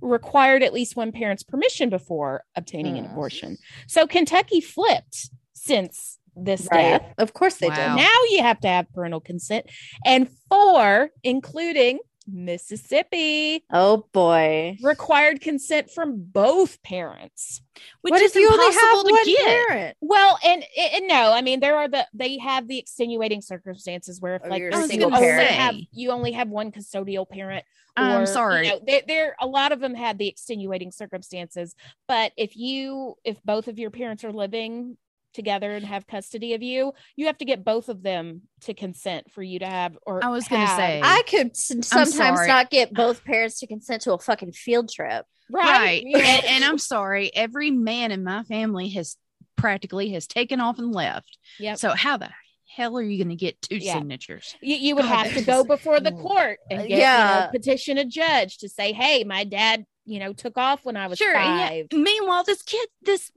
required at least one parent's permission before obtaining an Mm. abortion. So Kentucky flipped since this Right. death. Of course they Wow. did. Now you have to have parental consent, and four, including Mississippi, Oh boy. required consent from both parents. Which what is if you only have impossible to one get. parent? Well, and, and no, I mean there are the they have the extenuating circumstances where if Oh, like you're a you single only parent. have you only have one custodial parent. I'm sorry. You know, there, there a lot of them had the extenuating circumstances, but if you if both of your parents are living together and have custody of you, you have to get both of them to consent for you to have or I was gonna say. I could s- sometimes not get both parents to consent to a fucking field trip. right, right. and, and I'm sorry. Every man in my family has practically has taken off and left. Yeah. So how the hell are you going to get two Yeah. signatures? you, you would God, have to go before the court and Uh, get, yeah. you know, petition a judge to say, "Hey, my dad, you know, took off when I was Sure. yeah. Meanwhile, this kid, this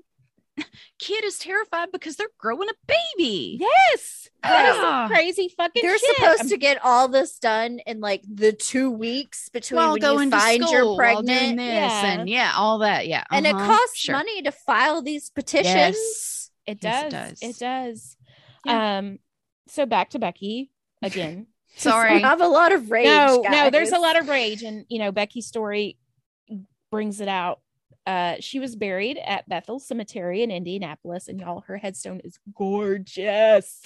kid is terrified because they're growing a baby. Yes, that is Ah. some crazy fucking. They're shit. supposed to get all this done in like the two weeks between While when going you find you're pregnant. this Yeah. and yeah, all that. Yeah. And it uh-huh, costs sure. money to file these petitions. Yes. It Yes, does. it does. It does. Yeah. Um. So back to Becky again. Sorry. I have a lot of rage. no, no, there's a lot of rage, and you know Becky's story brings it out. Uh, she was buried at Bethel Cemetery in Indianapolis, and y'all, her headstone is gorgeous.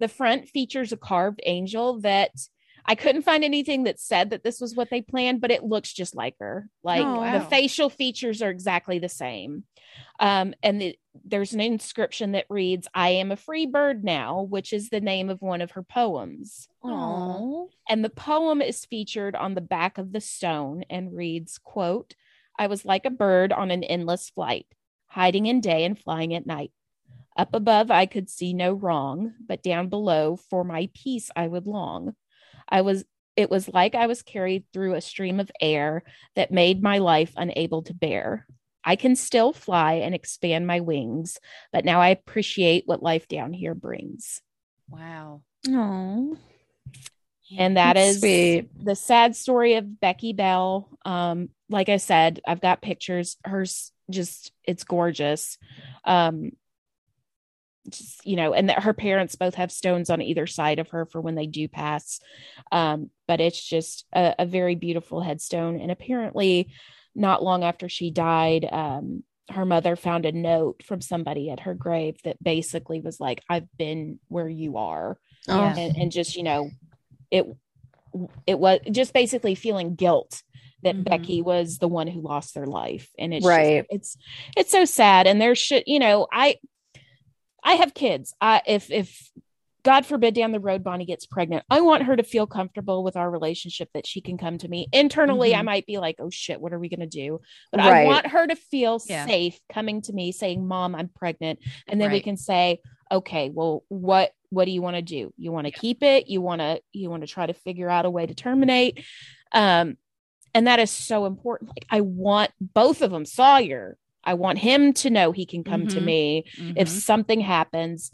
The front features a carved angel that I couldn't find anything that said that this was what they planned, but it looks just like her. Like Oh, the facial features are exactly the same. Um, and the, there's an inscription that reads, I am a free bird now, which is the name of one of her poems. Aw. And the poem is featured on the back of the stone and reads, quote, I was like a bird on an endless flight, hiding in day and flying at night. Up above I could see no wrong, but down below for my peace I would long. I was it was like I was carried through a stream of air that made my life unable to bear. I can still fly and expand my wings, but now I appreciate what life down here brings. Wow. Aw. And that That's is sweet. the sad story of Becky Bell. Um, like I said, I've got pictures. Hers just it's gorgeous. Um, just you know, and that her parents both have stones on either side of her for when they do pass. Um, but it's just a, a very beautiful headstone. And apparently, not long after she died, um, her mother found a note from somebody at her grave that basically was like, "I've been where you are." Oh. and, and just you know it it was just basically feeling guilt that Mhm. Becky was the one who lost their life. And it's Right. just, it's it's so sad. And there should, you know, I I have kids. I if if God forbid down the road Bonnie gets pregnant, I want her to feel comfortable with our relationship that she can come to me. Internally, I Mhm. might be like, oh shit, what are we gonna do? But I want her to feel Yeah. safe coming to me saying, Mom, I'm pregnant. And then we can say, okay, well, what what do you want to do? You want to Yeah. keep it? You want to you want to try to figure out a way to terminate? Um, and that is so important. Like I want both of them, Sawyer. I want him to know he can come to Mhm. me if Mhm. something happens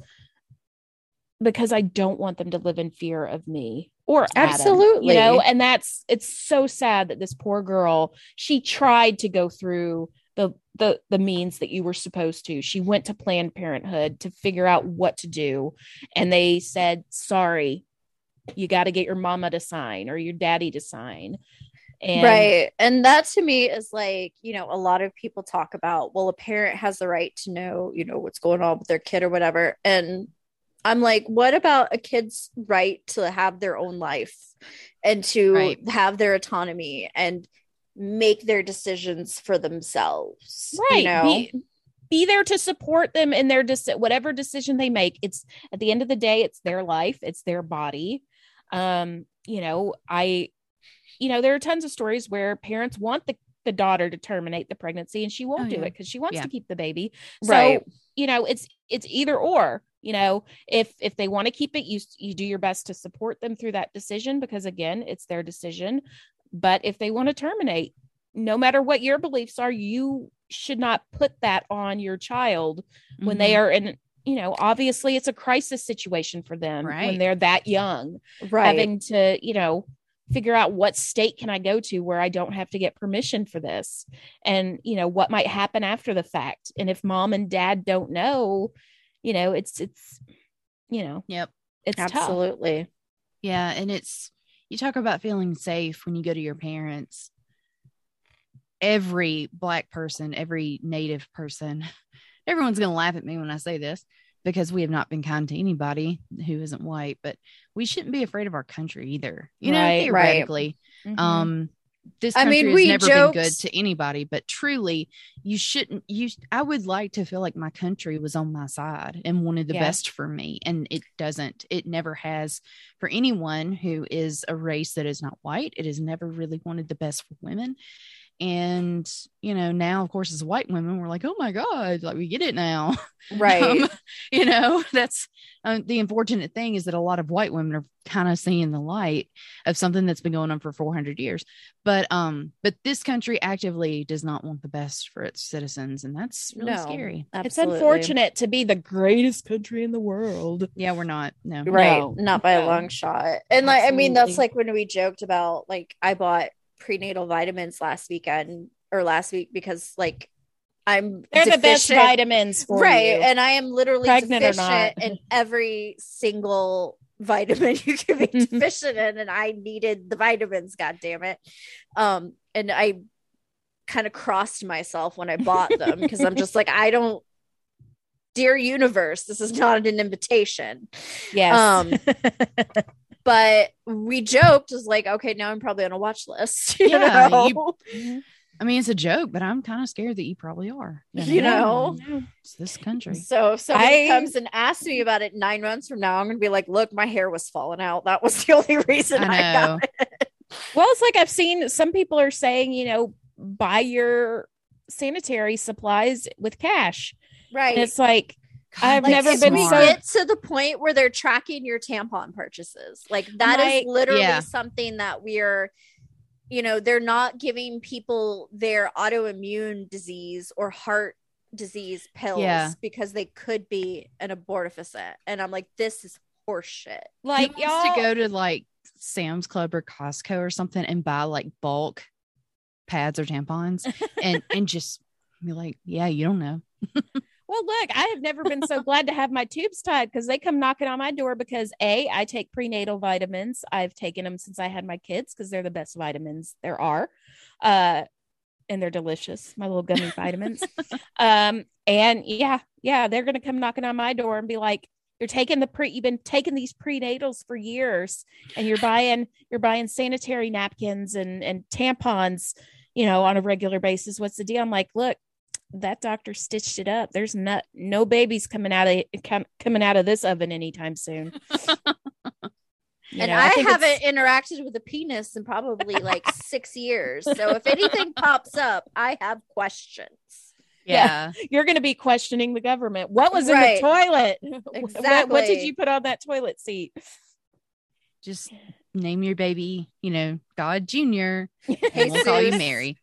because I don't want them to live in fear of me or Adam, Absolutely. you know, and that's it's so sad that this poor girl, she tried to go through the the the means that you were supposed to. She went to Planned Parenthood to figure out what to do and they said, "Sorry, you got to get your mama to sign or your daddy to sign." And right. And that to me is like, you know, a lot of people talk about, well, a parent has the right to know, you know, what's going on with their kid or whatever. And I'm like, what about a kid's right to have their own life and to Right. have their autonomy and make their decisions for themselves? right You know? be, be there to support them in their deci- whatever decision they make it's at the end of the day it's their life it's their body um you know i you know there are tons of stories where parents want the the daughter to terminate the pregnancy and she won't Oh, do yeah. it because she wants Yeah. to keep the baby so Right. you know it's it's either or you know if if they want to keep it you you do your best to support them through that decision because again it's their decision but if they want to terminate no matter what your beliefs are you should not put that on your child when they Mhm. are in you know obviously it's a crisis situation for them when they're that young Right. having to you know figure out what state can i go to where i don't have to get permission for this and you know what might happen after the fact and if mom and dad don't know you know it's it's you know Yep. it's tough Absolutely. Yeah, and it's you talk about feeling safe when you go to your parents. Every black person, every native person, everyone's going to laugh at me when I say this because we have not been kind to anybody who isn't white, but we shouldn't be afraid of our country either. You know, Right, right. theoretically, Mhm. um this I country mean, has we never been good to anybody but truly you shouldn't you i would like to feel like my country was on my side and wanted the Yeah. best for me and it doesn't. It never has. For anyone who is a race that is not white it has never really wanted the best for women and you know now of course as white women we're like oh my god like we get it now. Right. um, you know that's um, the unfortunate thing is that a lot of white women are kind of seeing the light of something that's been going on for 400 years. But um but this country actively does not want the best for its citizens and that's really No. scary. it's unfortunate to be the greatest country in the world. Yeah we're not. No. Right. No, not by no. a long shot. And like i mean that's like when we joked about like i bought prenatal vitamins last weekend or last week because like i'm they're the best vitamins for right you. and i am literally Pregnant deficient in every single vitamin you can be deficient in and i needed the vitamins god damn it um and i kind of crossed myself when i bought them because i'm just like i don't dear universe this is not an invitation. Yes. Um, but we joked was like okay now i'm probably on a watch list you Yeah, know? you- i mean it's a joke but i'm kind of scared that you probably are. You know? it's this country. So if somebody I- comes and asks me about it nine months from now i'm gonna be like look my hair was falling out. That was the only reason i, i got it. Well, it's like I've seen some people are saying, you know, buy your sanitary supplies with cash. right. And it's like, I've Like, never if been we so- get to the point where they're tracking your tampon purchases like that is Like- literally Yeah. something that we're you know they're not giving people their autoimmune disease or heart disease pills Yeah. because they could be an abortifacient and i'm like this is horseshit like y'all to go to like Sam's Club or Costco or something and buy like bulk pads or tampons and and just be like, yeah, you don't know. Well, look, I have never been so glad to have my tubes tied because they come knocking on my door because A, I take prenatal vitamins. I've taken them since I had my kids because they're the best vitamins there are. Uh, and they're delicious, my little gummy vitamins. Um, and yeah, yeah, they're gonna come knocking on my door and be like, you're taking the pre you've been taking these prenatals for years and you're buying you're buying sanitary napkins and and tampons you know on a regular basis what's the deal i'm like look that doctor stitched it up there's not no babies coming out of coming out of this oven anytime soon You and know, I, I haven't interacted with a penis in probably like six years. So if anything pops up, I have questions. Yeah. yeah. You're going to be questioning the government. What was right. in the toilet? Exactly. What, what, did you put on that toilet seat? Just name your baby, you know, God Junior. we'll call you Mary.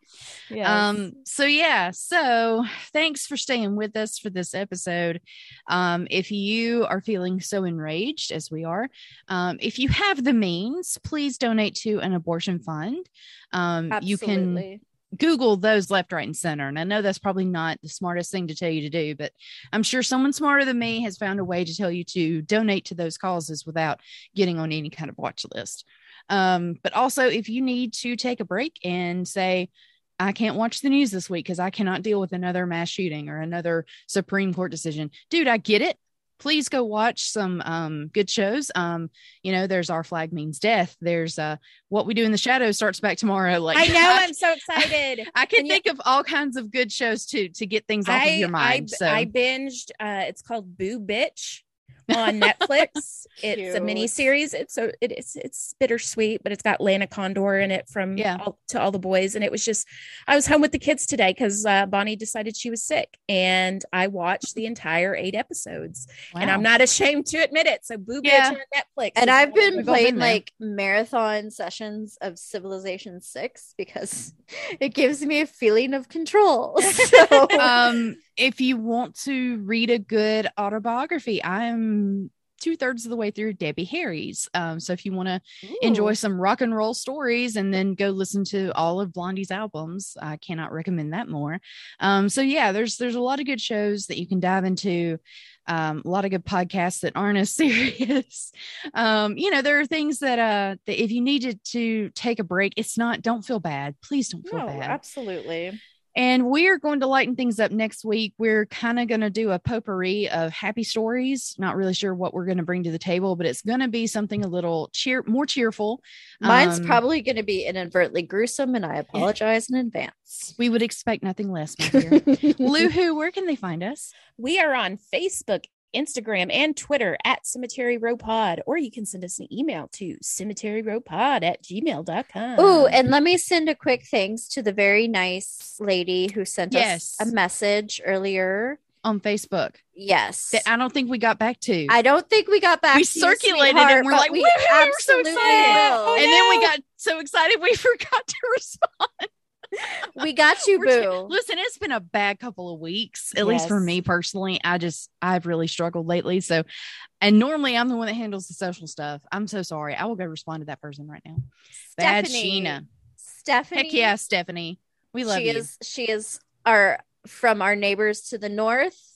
Yes. Um, so yeah, so thanks for staying with us for this episode. Um, if you are feeling so enraged as we are, um, if you have the means, please donate to an abortion fund. Um, you can Google those left, right, and center. And I know that's probably not the smartest thing to tell you to do, but I'm sure someone smarter than me has found a way to tell you to donate to those causes without getting on any kind of watch list. Um, but also, if you need to take a break and say, I can't watch the news this week because I cannot deal with another mass shooting or another Supreme Court decision. Dude, I get it please go watch some um, good shows. Um, you know, there's Our Flag Means Death. There's uh, What We Do in the Shadows starts back tomorrow. Like I know, I, am so excited. I can and think of all kinds of good shows too to get things off I, of your mind. I, so I binged. Uh, it's called Boo Bitch on Netflix. it's a mini series. It's so it is it's bittersweet, but it's got Lana Condor in it from yeah. all, to all the boys. And it was just I was home with the kids today because uh, Bonnie decided she was sick, and I watched the entire eight episodes. Wow. And I'm not ashamed to admit it. So Boo yeah. On Netflix. And I've been playing like marathon sessions of Civilization Six because it gives me a feeling of control. So. um if you want to read a good autobiography, I'm two thirds of the way through Debbie Harry's. Um, so if you want to enjoy some rock and roll stories and then go listen to all of Blondie's albums, I cannot recommend that more. Um, so yeah, there's there's a lot of good shows that you can dive into. Um, a lot of good podcasts that aren't as serious. um, you know, there are things that uh that if you needed to take a break, it's not. Don't feel bad. Please don't feel no, bad. Absolutely. And we're going to lighten things up next week. We're kind of going to do a potpourri of happy stories. Not really sure what we're going to bring to the table, but it's going to be something a little cheer, more cheerful. Mine's um, probably going to be inadvertently gruesome, and I apologize in advance. We would expect nothing less, my dear. Luhu, where can they find us? We are on Facebook Instagram, and Twitter at Cemetery Row Pod, or you can send us an email to cemeteryrowpod at gmail.com. Oh, and let me send a quick thanks to the very nice lady who sent yes. us a message earlier on Facebook. Yes. That I don't think we got back to. I don't think we got back we circulated it and we're like, we, we were so excited. Oh, and no. then we got so excited we forgot to respond we got you, boo. Listen, it's been a bad couple of weeks, at yes. least for me personally. I just, I've really struggled lately. So, and normally I'm the one that handles the social stuff. I'm so sorry. I will go respond to that person right now. Stephanie, bad Sheena. Stephanie. Heck yeah, Stephanie. We love she you. Is, she is our from our neighbors to the north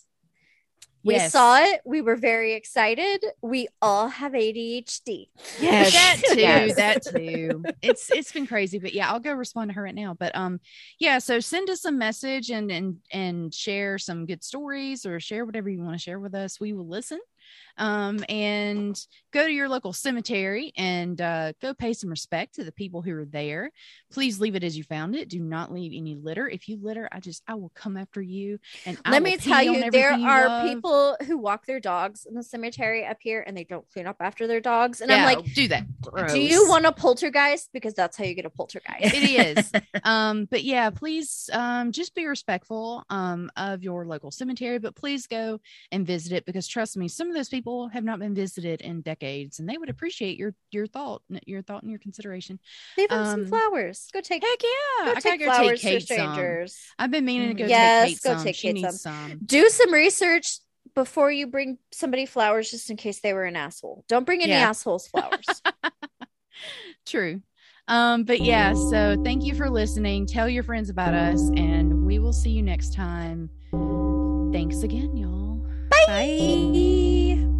we yes. saw it. We were very excited. We all have ADHD. Yes, that too. Yes. That too. It's it's been crazy, but yeah, I'll go respond to her right now. But um, yeah. So send us a message and and and share some good stories or share whatever you want to share with us. We will listen um, and go to your local cemetery and uh, go pay some respect to the people who are there. Please leave it as you found it. Do not leave any litter. If you litter, I just I will come after you. And let me tell you, there you are love. people who walk their dogs in the cemetery up here and they don't clean up after their dogs. And yeah, I'm like, do that. Gross. Do you want a poltergeist? Because that's how you get a poltergeist. it is. um, but yeah, please um, just be respectful um, of your local cemetery, but please go and visit it because trust me, some of those people have not been visited in decades, and they would appreciate your your thought, your thought, and your consideration. Leave them um, some flowers. Go take. Heck yeah! Go take flowers take to strangers. Some. I've been meaning to go. Yes, take Kate go some. take Kate some. some. Do some research before you bring somebody flowers, just in case they were an asshole. Don't bring any yeah. assholes flowers. True. Um, but yeah, so thank you for listening. Tell your friends about us, and we will see you next time. Thanks again, y'all. Bye. Bye.